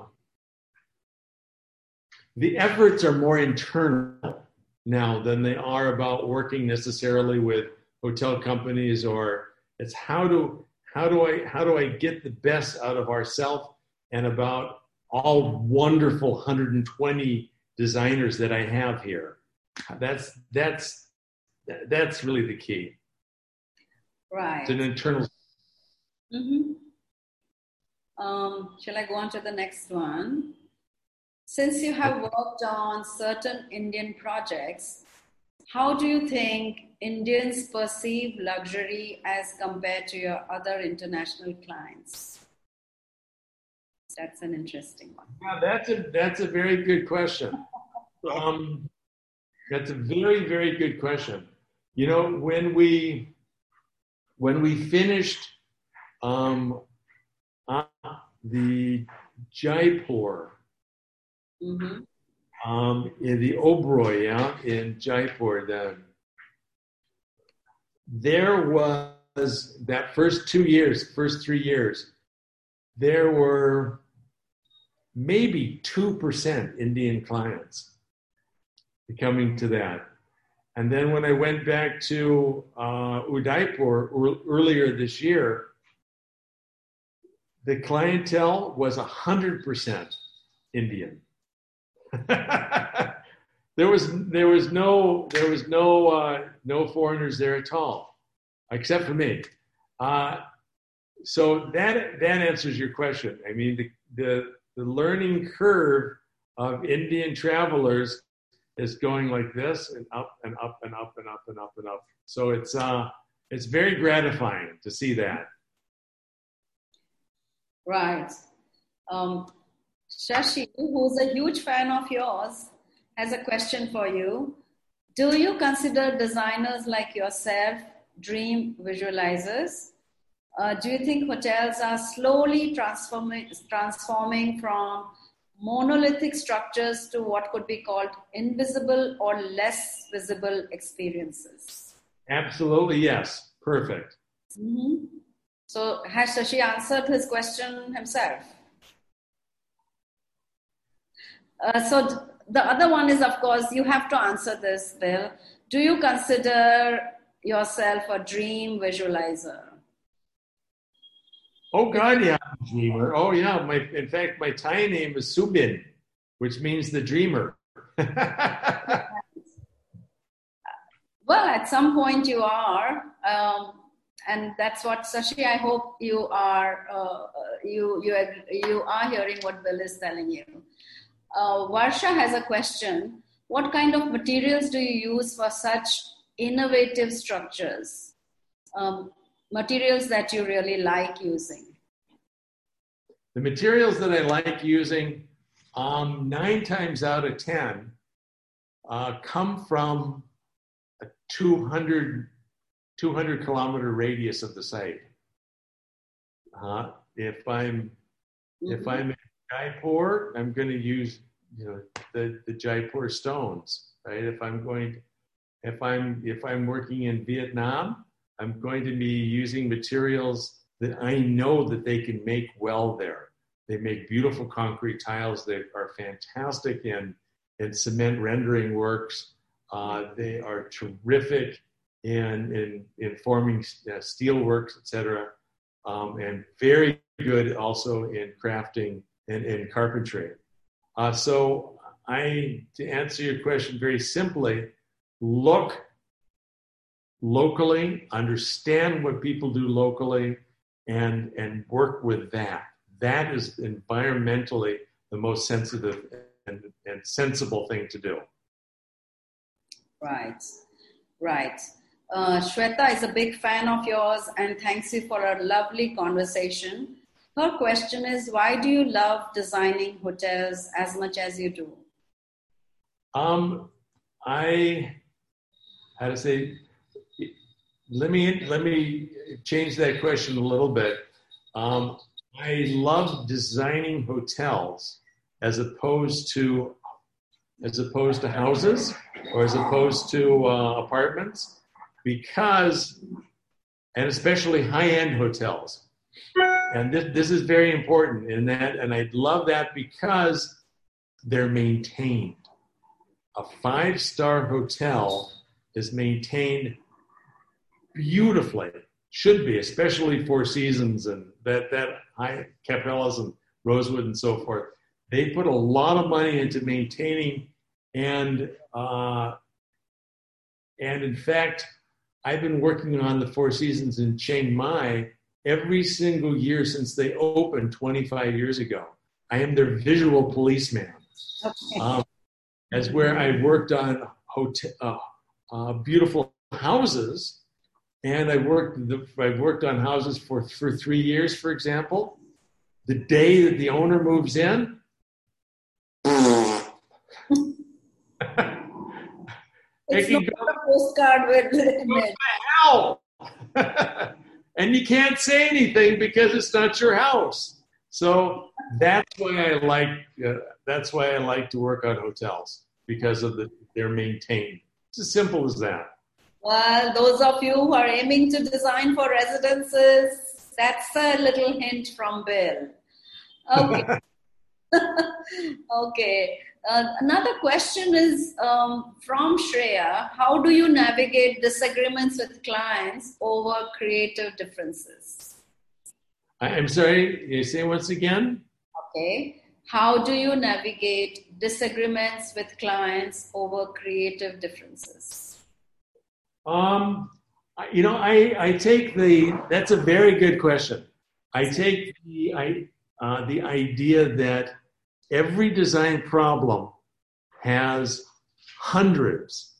the efforts are more internal now than they are about working necessarily with hotel companies or it's how do how do I how do I get the best out of ourselves and about all wonderful 120 designers that I have here. That's that's that's really the key. Right. It's an internal. Mm-hmm. Um, shall I go on to the next one? Since you have worked on certain Indian projects, how do you think Indians perceive luxury as compared to your other international clients? That's an interesting one. Yeah, that's a that's a very good question. Um, that's a very very good question. You know, when we when we finished um, uh, the Jaipur mm-hmm um, in the Oberoi, yeah, in Jaipur, then there was that first two years, first three years, there were maybe 2% Indian clients coming to that. And then when I went back to uh, Udaipur earlier this year, the clientele was 100% Indian. [LAUGHS] there was there was no there was no uh, no foreigners there at all, except for me. Uh, so that that answers your question. I mean, the, the the learning curve of Indian travelers is going like this and up and up and up and up and up and up. So it's uh it's very gratifying to see that. Right. Um, Shashi, who's a huge fan of yours, has a question for you. Do you consider designers like yourself dream visualizers? Uh, do you think hotels are slowly transforming, transforming from monolithic structures to what could be called invisible or less visible experiences? Absolutely, yes. Perfect. Mm-hmm. So, has Shashi answered his question himself? Uh, so the other one is, of course, you have to answer this, Bill. Do you consider yourself a dream visualizer? Oh God, yeah, dreamer. Oh yeah, my in fact, my Thai name is Subin, which means the dreamer. [LAUGHS] well, at some point you are, um, and that's what Shashi. I hope you are uh, you you you are hearing what Bill is telling you. Uh, Varsha has a question. What kind of materials do you use for such innovative structures? Um, materials that you really like using. The materials that I like using, um, nine times out of 10, uh, come from a 200, 200 kilometer radius of the site. Uh, if I'm mm-hmm. if I'm in Jaipur, I'm going to use you know the, the Jaipur stones, right? If I'm going, if I'm if I'm working in Vietnam, I'm going to be using materials that I know that they can make well there. They make beautiful concrete tiles that are fantastic in, in cement rendering works. Uh, they are terrific in, in, in forming uh, steel works, etc., um, and very good also in crafting and in carpentry. Uh, so I, to answer your question very simply, look locally, understand what people do locally, and, and work with that. That is environmentally the most sensitive and, and sensible thing to do. Right, right. Uh, Shweta is a big fan of yours and thanks you for a lovely conversation. Her question is Why do you love designing hotels as much as you do? Um, I, how to say, let me let me change that question a little bit. Um, I love designing hotels as opposed to as opposed to houses or as opposed to uh, apartments because and especially high-end hotels and this, this is very important in that and i love that because they're maintained a five-star hotel is maintained beautifully. Should be, especially Four Seasons and that that high Capellas and Rosewood and so forth. They put a lot of money into maintaining and uh, and in fact, I've been working on the Four Seasons in Chiang Mai every single year since they opened 25 years ago. I am their visual policeman. Okay. Um, as where I worked on hotel, uh, uh, beautiful houses and I worked I worked on houses for for three years, for example. The day that the owner moves in, it's not go, a postcard with hell. [LAUGHS] [LAUGHS] and you can't say anything because it's not your house. So that's why I like uh, that's why I like to work on hotels because of the they're maintained. It's as simple as that. Well, those of you who are aiming to design for residences, that's a little hint from Bill. [LAUGHS] Okay. [LAUGHS] okay. Uh, another question is um, from Shreya How do you navigate disagreements with clients over creative differences? I'm sorry, can you say once again? Okay. How do you navigate disagreements with clients over creative differences? Um, you know, I, I take the, that's a very good question. I take the, I, uh, the idea that every design problem has hundreds,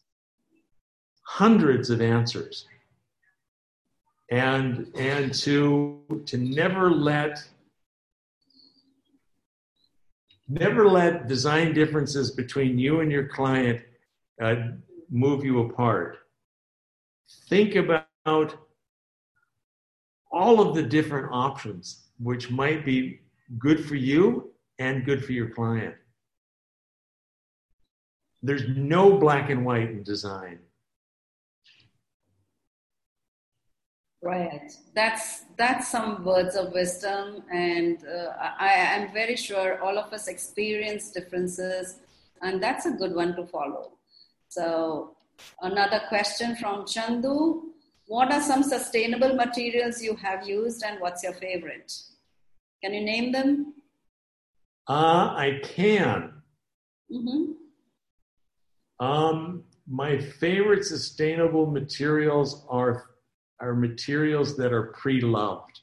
hundreds of answers. And, and to, to never let, never let design differences between you and your client uh, move you apart think about all of the different options which might be good for you and good for your client. There's no black and white in design. Right. That's that's some words of wisdom, and uh, I am very sure all of us experience differences, and that's a good one to follow. So Another question from Chandu. What are some sustainable materials you have used and what's your favorite? Can you name them? Uh, I can. Mm-hmm. Um, my favorite sustainable materials are are materials that are pre-loved,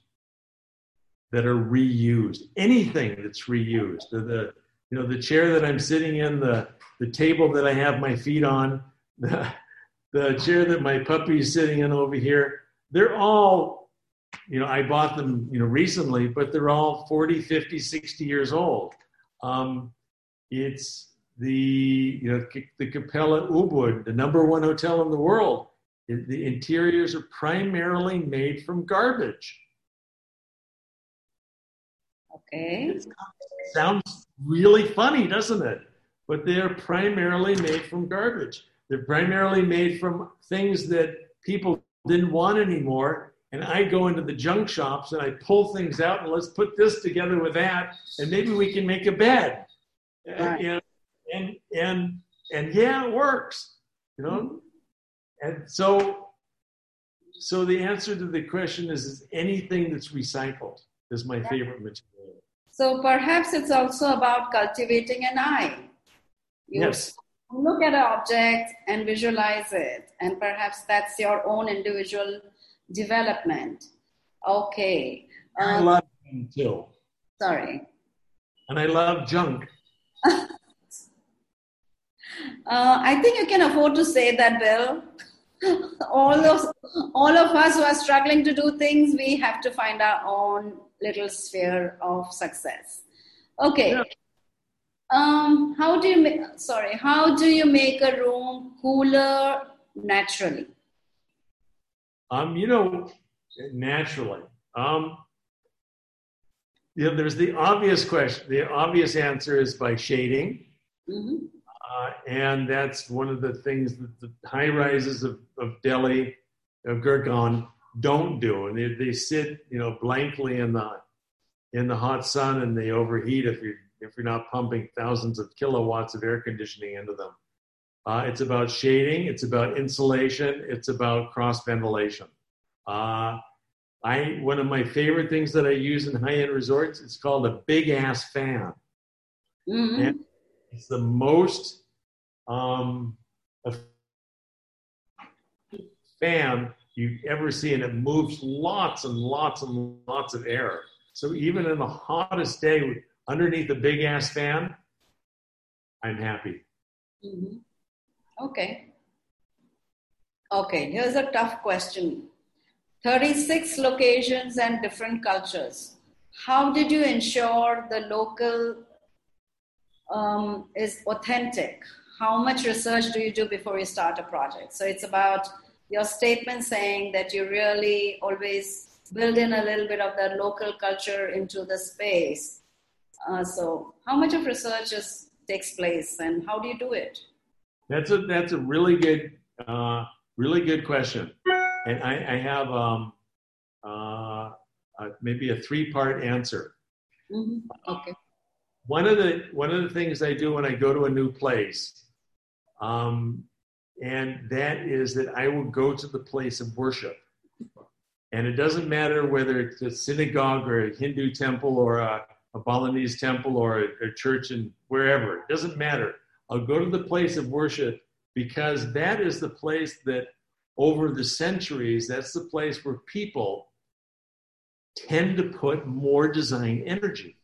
that are reused. Anything that's reused. The, the you know the chair that I'm sitting in, the the table that I have my feet on, [LAUGHS] the, the chair that my puppy is sitting in over here. They're all, you know, I bought them, you know, recently, but they're all 40, 50, 60 years old. Um, it's the you know the Capella Ubud, the number one hotel in the world. The interiors are primarily made from garbage. Okay. It sounds really funny, doesn't it? But they're primarily made from garbage. They're primarily made from things that people didn't want anymore. And I go into the junk shops and I pull things out and let's put this together with that, and maybe we can make a bed. Right. And, and and and yeah, it works. You know, and so so the answer to the question is, is anything that's recycled is my favorite material. So perhaps it's also about cultivating an eye. You yes. Look at an object and visualize it, and perhaps that's your own individual development. Okay. Um, I love junk too. Sorry. And I love junk. [LAUGHS] uh, I think you can afford to say that, Bill. [LAUGHS] all of all of us who are struggling to do things, we have to find our own little sphere of success. Okay. Yeah. Um, how do you make? Sorry, how do you make a room cooler naturally? Um, you know, naturally. Um, yeah, there's the obvious question. The obvious answer is by shading. Mm-hmm. Uh, and that's one of the things that the high rises of, of Delhi, of Gurgaon, don't do. And they, they sit, you know, blankly in the in the hot sun and they overheat if you if you're not pumping thousands of kilowatts of air conditioning into them. Uh, it's about shading, it's about insulation, it's about cross ventilation. Uh, I one of my favorite things that I use in high-end resorts. It's called a big ass fan, mm-hmm. and it's the most um, fan you ever see, and it moves lots and lots and lots of air. So even in the hottest day, underneath the big ass fan, I'm happy. Mm-hmm. Okay. Okay, here's a tough question 36 locations and different cultures. How did you ensure the local um, is authentic? How much research do you do before you start a project? So it's about your statement saying that you really always build in a little bit of the local culture into the space. Uh, so how much of research is, takes place and how do you do it? That's a that's a really good uh, really good question, and I, I have um, uh, uh, maybe a three part answer. Mm-hmm. Okay. One of the one of the things I do when I go to a new place, um, and that is that I will go to the place of worship, and it doesn't matter whether it's a synagogue or a Hindu temple or a, a Balinese temple or a, a church and wherever. It doesn't matter I'll go to the place of worship because that is the place that over the centuries, that's the place where people tend to put more design energy.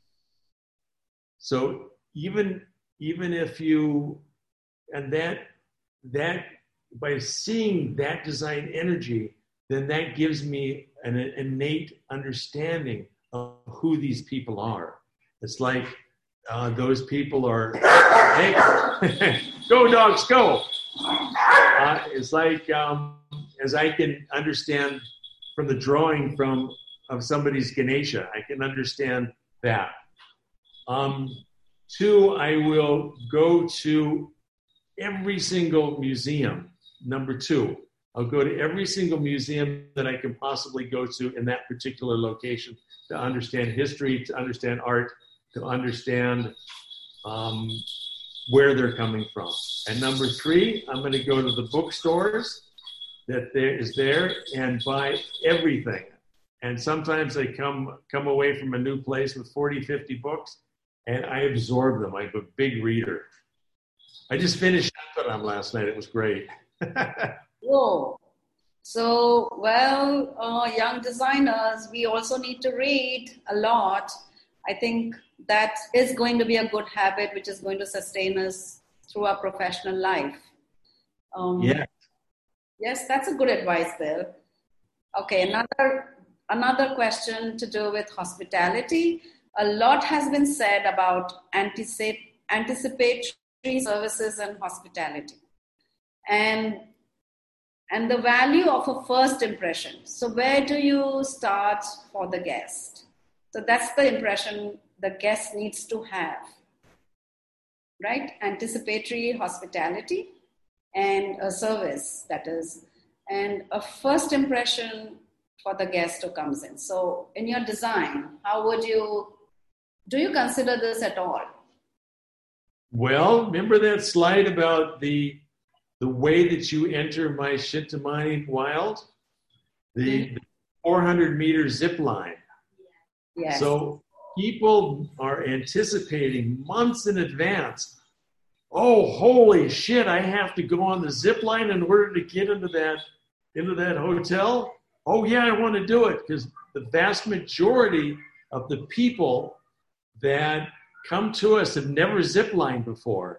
So even even if you and that that by seeing that design energy, then that gives me an innate understanding of who these people are. It's like uh, those people are, hey, [LAUGHS] go dogs, go. Uh, it's like um, as I can understand from the drawing from of somebody's Ganesha, I can understand that. Um, two, I will go to every single museum. Number two, I'll go to every single museum that I can possibly go to in that particular location to understand history, to understand art, to understand um, where they're coming from. And number three, I'm going to go to the bookstores that there is there and buy everything. And sometimes I come come away from a new place with 40, 50 books, and I absorb them. I'm a big reader. I just finished Shantaram last night. It was great. [LAUGHS] Whoa. So, well, uh, young designers, we also need to read a lot. I think that is going to be a good habit, which is going to sustain us through our professional life. Um, yeah. Yes, that's a good advice, Bill. Okay, another another question to do with hospitality. A lot has been said about anticipatory services and hospitality, and and the value of a first impression. So, where do you start for the guest? So, that's the impression the guest needs to have, right? Anticipatory hospitality and a service that is, and a first impression for the guest who comes in. So, in your design, how would you do you consider this at all? Well, remember that slide about the the way that you enter my Shinta Mani Wild, the, mm-hmm. the 400 meter zip line. Yes. So people are anticipating months in advance. Oh, holy shit! I have to go on the zip line in order to get into that into that hotel. Oh yeah, I want to do it because the vast majority of the people that come to us have never zip lined before,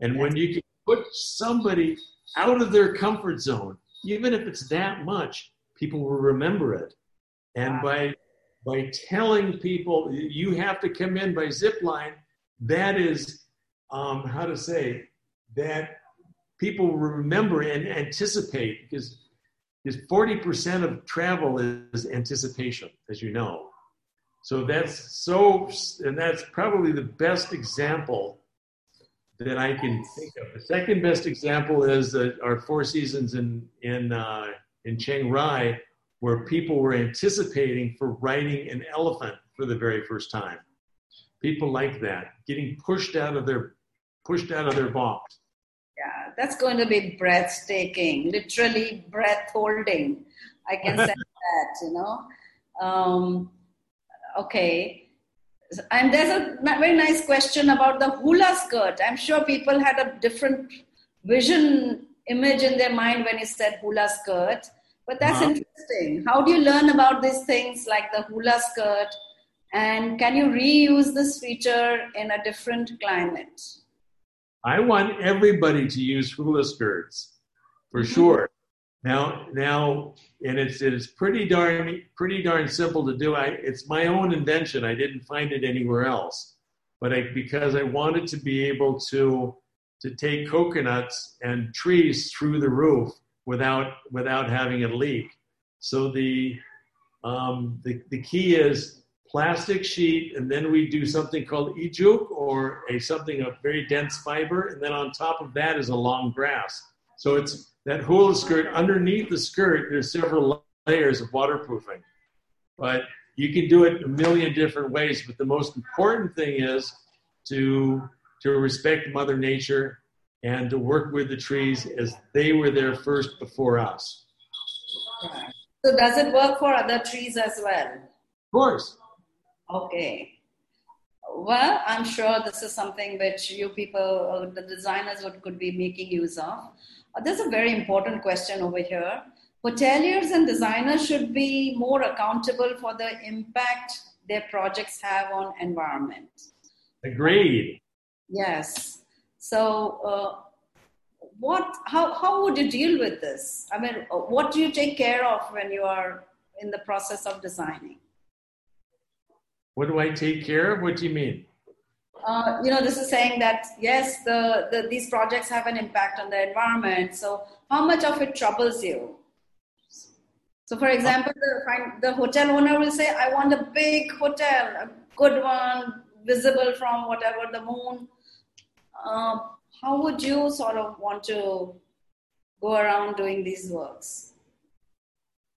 and when you can put somebody out of their comfort zone, even if it's that much, people will remember it. And by by telling people you have to come in by zip line, that is um, how to say that people remember and anticipate because because 40% of travel is anticipation, as you know. So that's so, and that's probably the best example that I can think of. The second best example is uh, our Four Seasons in in uh, in Chiang Rai, where people were anticipating for riding an elephant for the very first time. People like that, getting pushed out of their pushed out of their box. Yeah, that's going to be breathtaking, literally breath holding. I can [LAUGHS] say that, you know. Um, okay and there's a very nice question about the hula skirt. I'm sure people had a different vision image in their mind when you said hula skirt. But that's uh-huh. interesting. How do you learn about these things like the hula skirt? And can you reuse this feature in a different climate? I want everybody to use hula skirts for mm-hmm. sure. Now, now, and it's it's pretty darn pretty darn simple to do. I it's my own invention. I didn't find it anywhere else, but I because I wanted to be able to to take coconuts and trees through the roof without without having it leak. So the um, the the key is plastic sheet, and then we do something called ijuk or a something of very dense fiber, and then on top of that is a long grass. So it's that hula skirt, underneath the skirt, there's several layers of waterproofing. But you can do it a million different ways. But the most important thing is to, to respect Mother Nature and to work with the trees as they were there first before us. So, does it work for other trees as well? Of course. Okay. Well, I'm sure this is something which you people, the designers, would, could be making use of. Uh, there's a very important question over here. Hoteliers and designers should be more accountable for the impact their projects have on environment. Agreed. Yes. So, uh, what? How how would you deal with this? I mean, uh, what do you take care of when you are in the process of designing? What do I take care of? What do you mean? uh, you know, this is saying that yes, the, the, these projects have an impact on the environment. So, how much of it troubles you? So, for example, the, the hotel owner will say, "I want a big hotel, a good one, visible from whatever the moon." Uh, how would you sort of want to go around doing these works?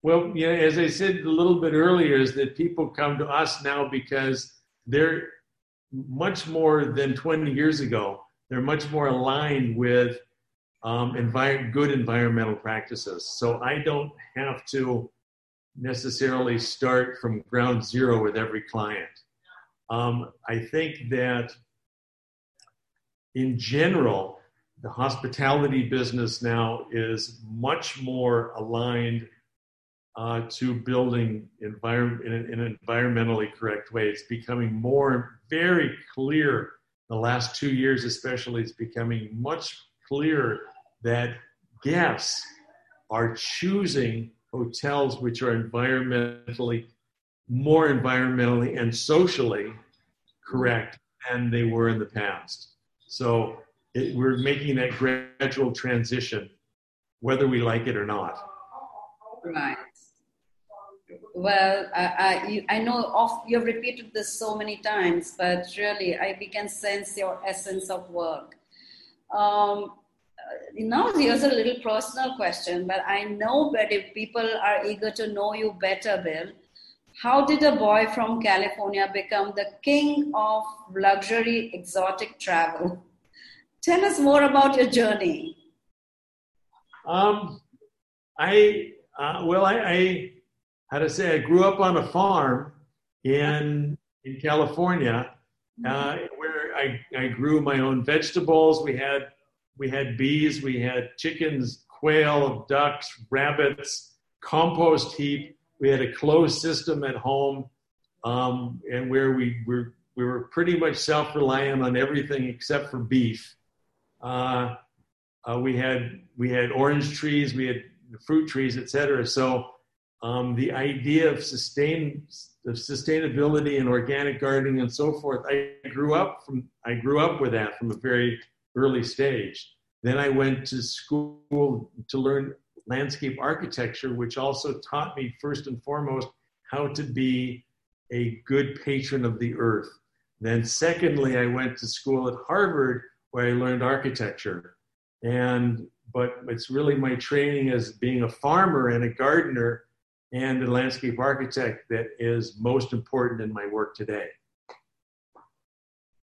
Well, yeah, as I said a little bit earlier, is that people come to us now because they're much more than 20 years ago. They're much more aligned with um, good environmental practices. So I don't have to necessarily start from ground zero with every client. Um, I think that in general, the hospitality business now is much more aligned uh, to building environment in, an environmentally correct way. It's becoming more very clear. The last two years, especially, it's becoming much clearer that guests are choosing hotels which are environmentally more environmentally and socially correct than they were in the past. So it, we're making that gradual transition, whether we like it or not. Right. Well, I, I, you, I know of, you've repeated this so many times, but really, I can sense your essence of work. Um, now, here's a little personal question, but I know that if people are eager to know you better, Bill, how did a boy from California become the king of luxury exotic travel? Tell us more about your journey. Um, I uh, well, I, I how to say I grew up on a farm in in California, uh, mm-hmm. where I, I grew my own vegetables. We had we had bees, we had chickens, quail, ducks, rabbits, compost heap. We had a closed system at home, um, and where we were we were pretty much self-reliant on everything except for beef. Uh, uh, we had we had orange trees, we had fruit trees, etc. So um, the idea of sustain of sustainability and organic gardening and so forth, I grew up from I grew up with that from a very early stage. Then I went to school to learn landscape architecture, which also taught me first and foremost how to be a good patron of the earth. Then, secondly, I went to school at Harvard where I learned architecture. And but it's really my training as being a farmer and a gardener and a landscape architect that is most important in my work today.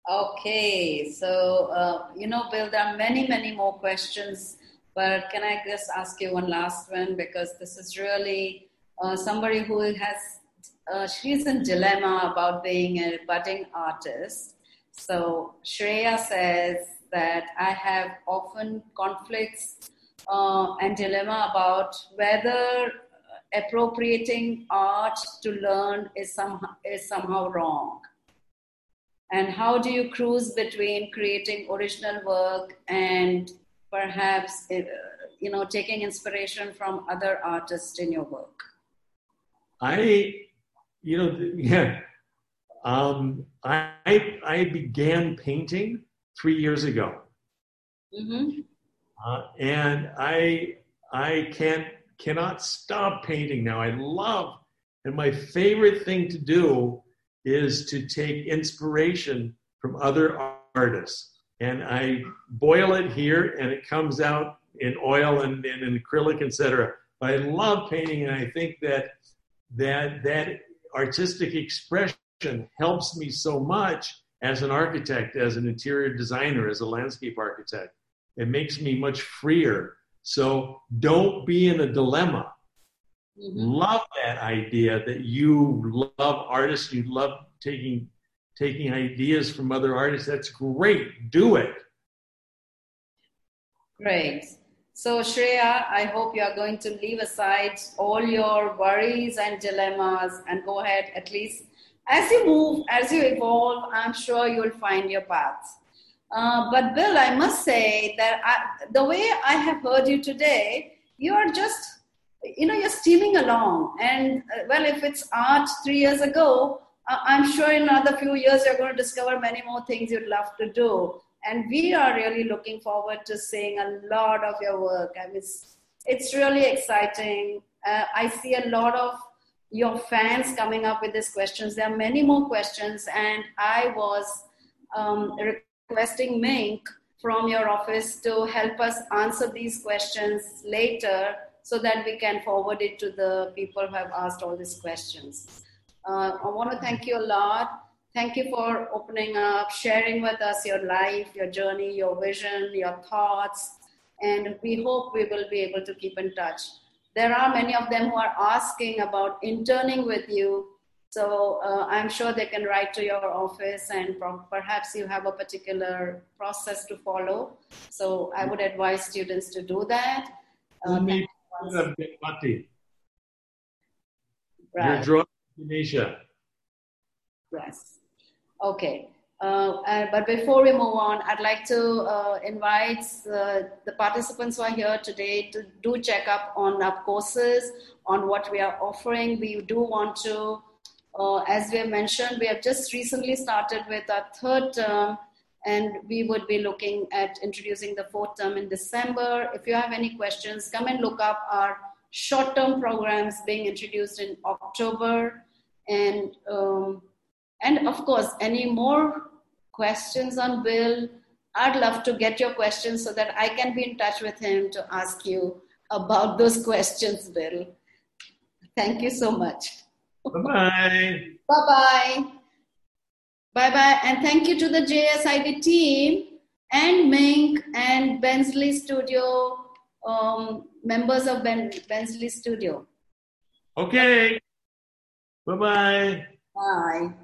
Okay, so uh, you know, Bill, there are many, many more questions, but can I just ask you one last one because this is really uh, somebody who has uh, she's in dilemma about being a budding artist. So Shreya says that I have often conflicts uh, and dilemma about whether appropriating art to learn is somehow is somehow wrong. And how do you cruise between creating original work and perhaps uh, you know taking inspiration from other artists in your work? I you know [LAUGHS] yeah um, I, I began painting three years ago mm-hmm. uh, and i i can't cannot stop painting now i love and my favorite thing to do is to take inspiration from other artists. And I boil it here and it comes out in oil and, and in acrylic, etc. But I love painting and I think that that that artistic expression helps me so much as an architect, as an interior designer, as a landscape architect. It makes me much freer. So don't be in a dilemma. Mm-hmm. Love that idea that you love artists, you love taking taking ideas from other artists. That's great. Do it. Great. So Shreya, I hope you are going to leave aside all your worries and dilemmas and go ahead at least as you move, as you evolve, I'm sure you'll find your path. Uh, but Bill, I must say that I, the way I have heard you today, you are just you know, you're steaming along. And uh, well, if it's art three years ago, uh, I'm sure in another few years you're going to discover many more things you'd love to do. And we are really looking forward to seeing a lot of your work. I mean, it's, it's really exciting. Uh, I see a lot of your fans coming up with these questions. There are many more questions, and I was um, requesting Mink from your office to help us answer these questions later so that we can forward it to the people who have asked all these questions. Uh, I want to thank you a lot. Thank you for opening up, sharing with us your life, your journey, your vision, your thoughts, and we hope we will be able to keep in touch. There are many of them who are asking about interning with you. So uh, I'm sure they can write to your office and pro- perhaps you have a particular process to follow. So I would advise students to do that. Uh, Umi Pati. You're right. drawing Indonesia. Yes. Okay. Uh, but before we move on, I'd like to uh, invite uh, the participants who are here today to do check up on our courses, on what we are offering. We do want to, uh, as we have mentioned, we have just recently started with our third term, and we would be looking at introducing the fourth term in December. If you have any questions, come and look up our short term programs being introduced in October. And um, and of course, any more questions on Bill, I'd love to get your questions so that I can be in touch with him to ask you about those questions, Bill. Thank you so much. Bye bye. Bye bye. Bye bye. And thank you to the JSID team and Mink and Bensley Studio, um, members of ben- Bensley Studio. Okay. Bye bye. Bye.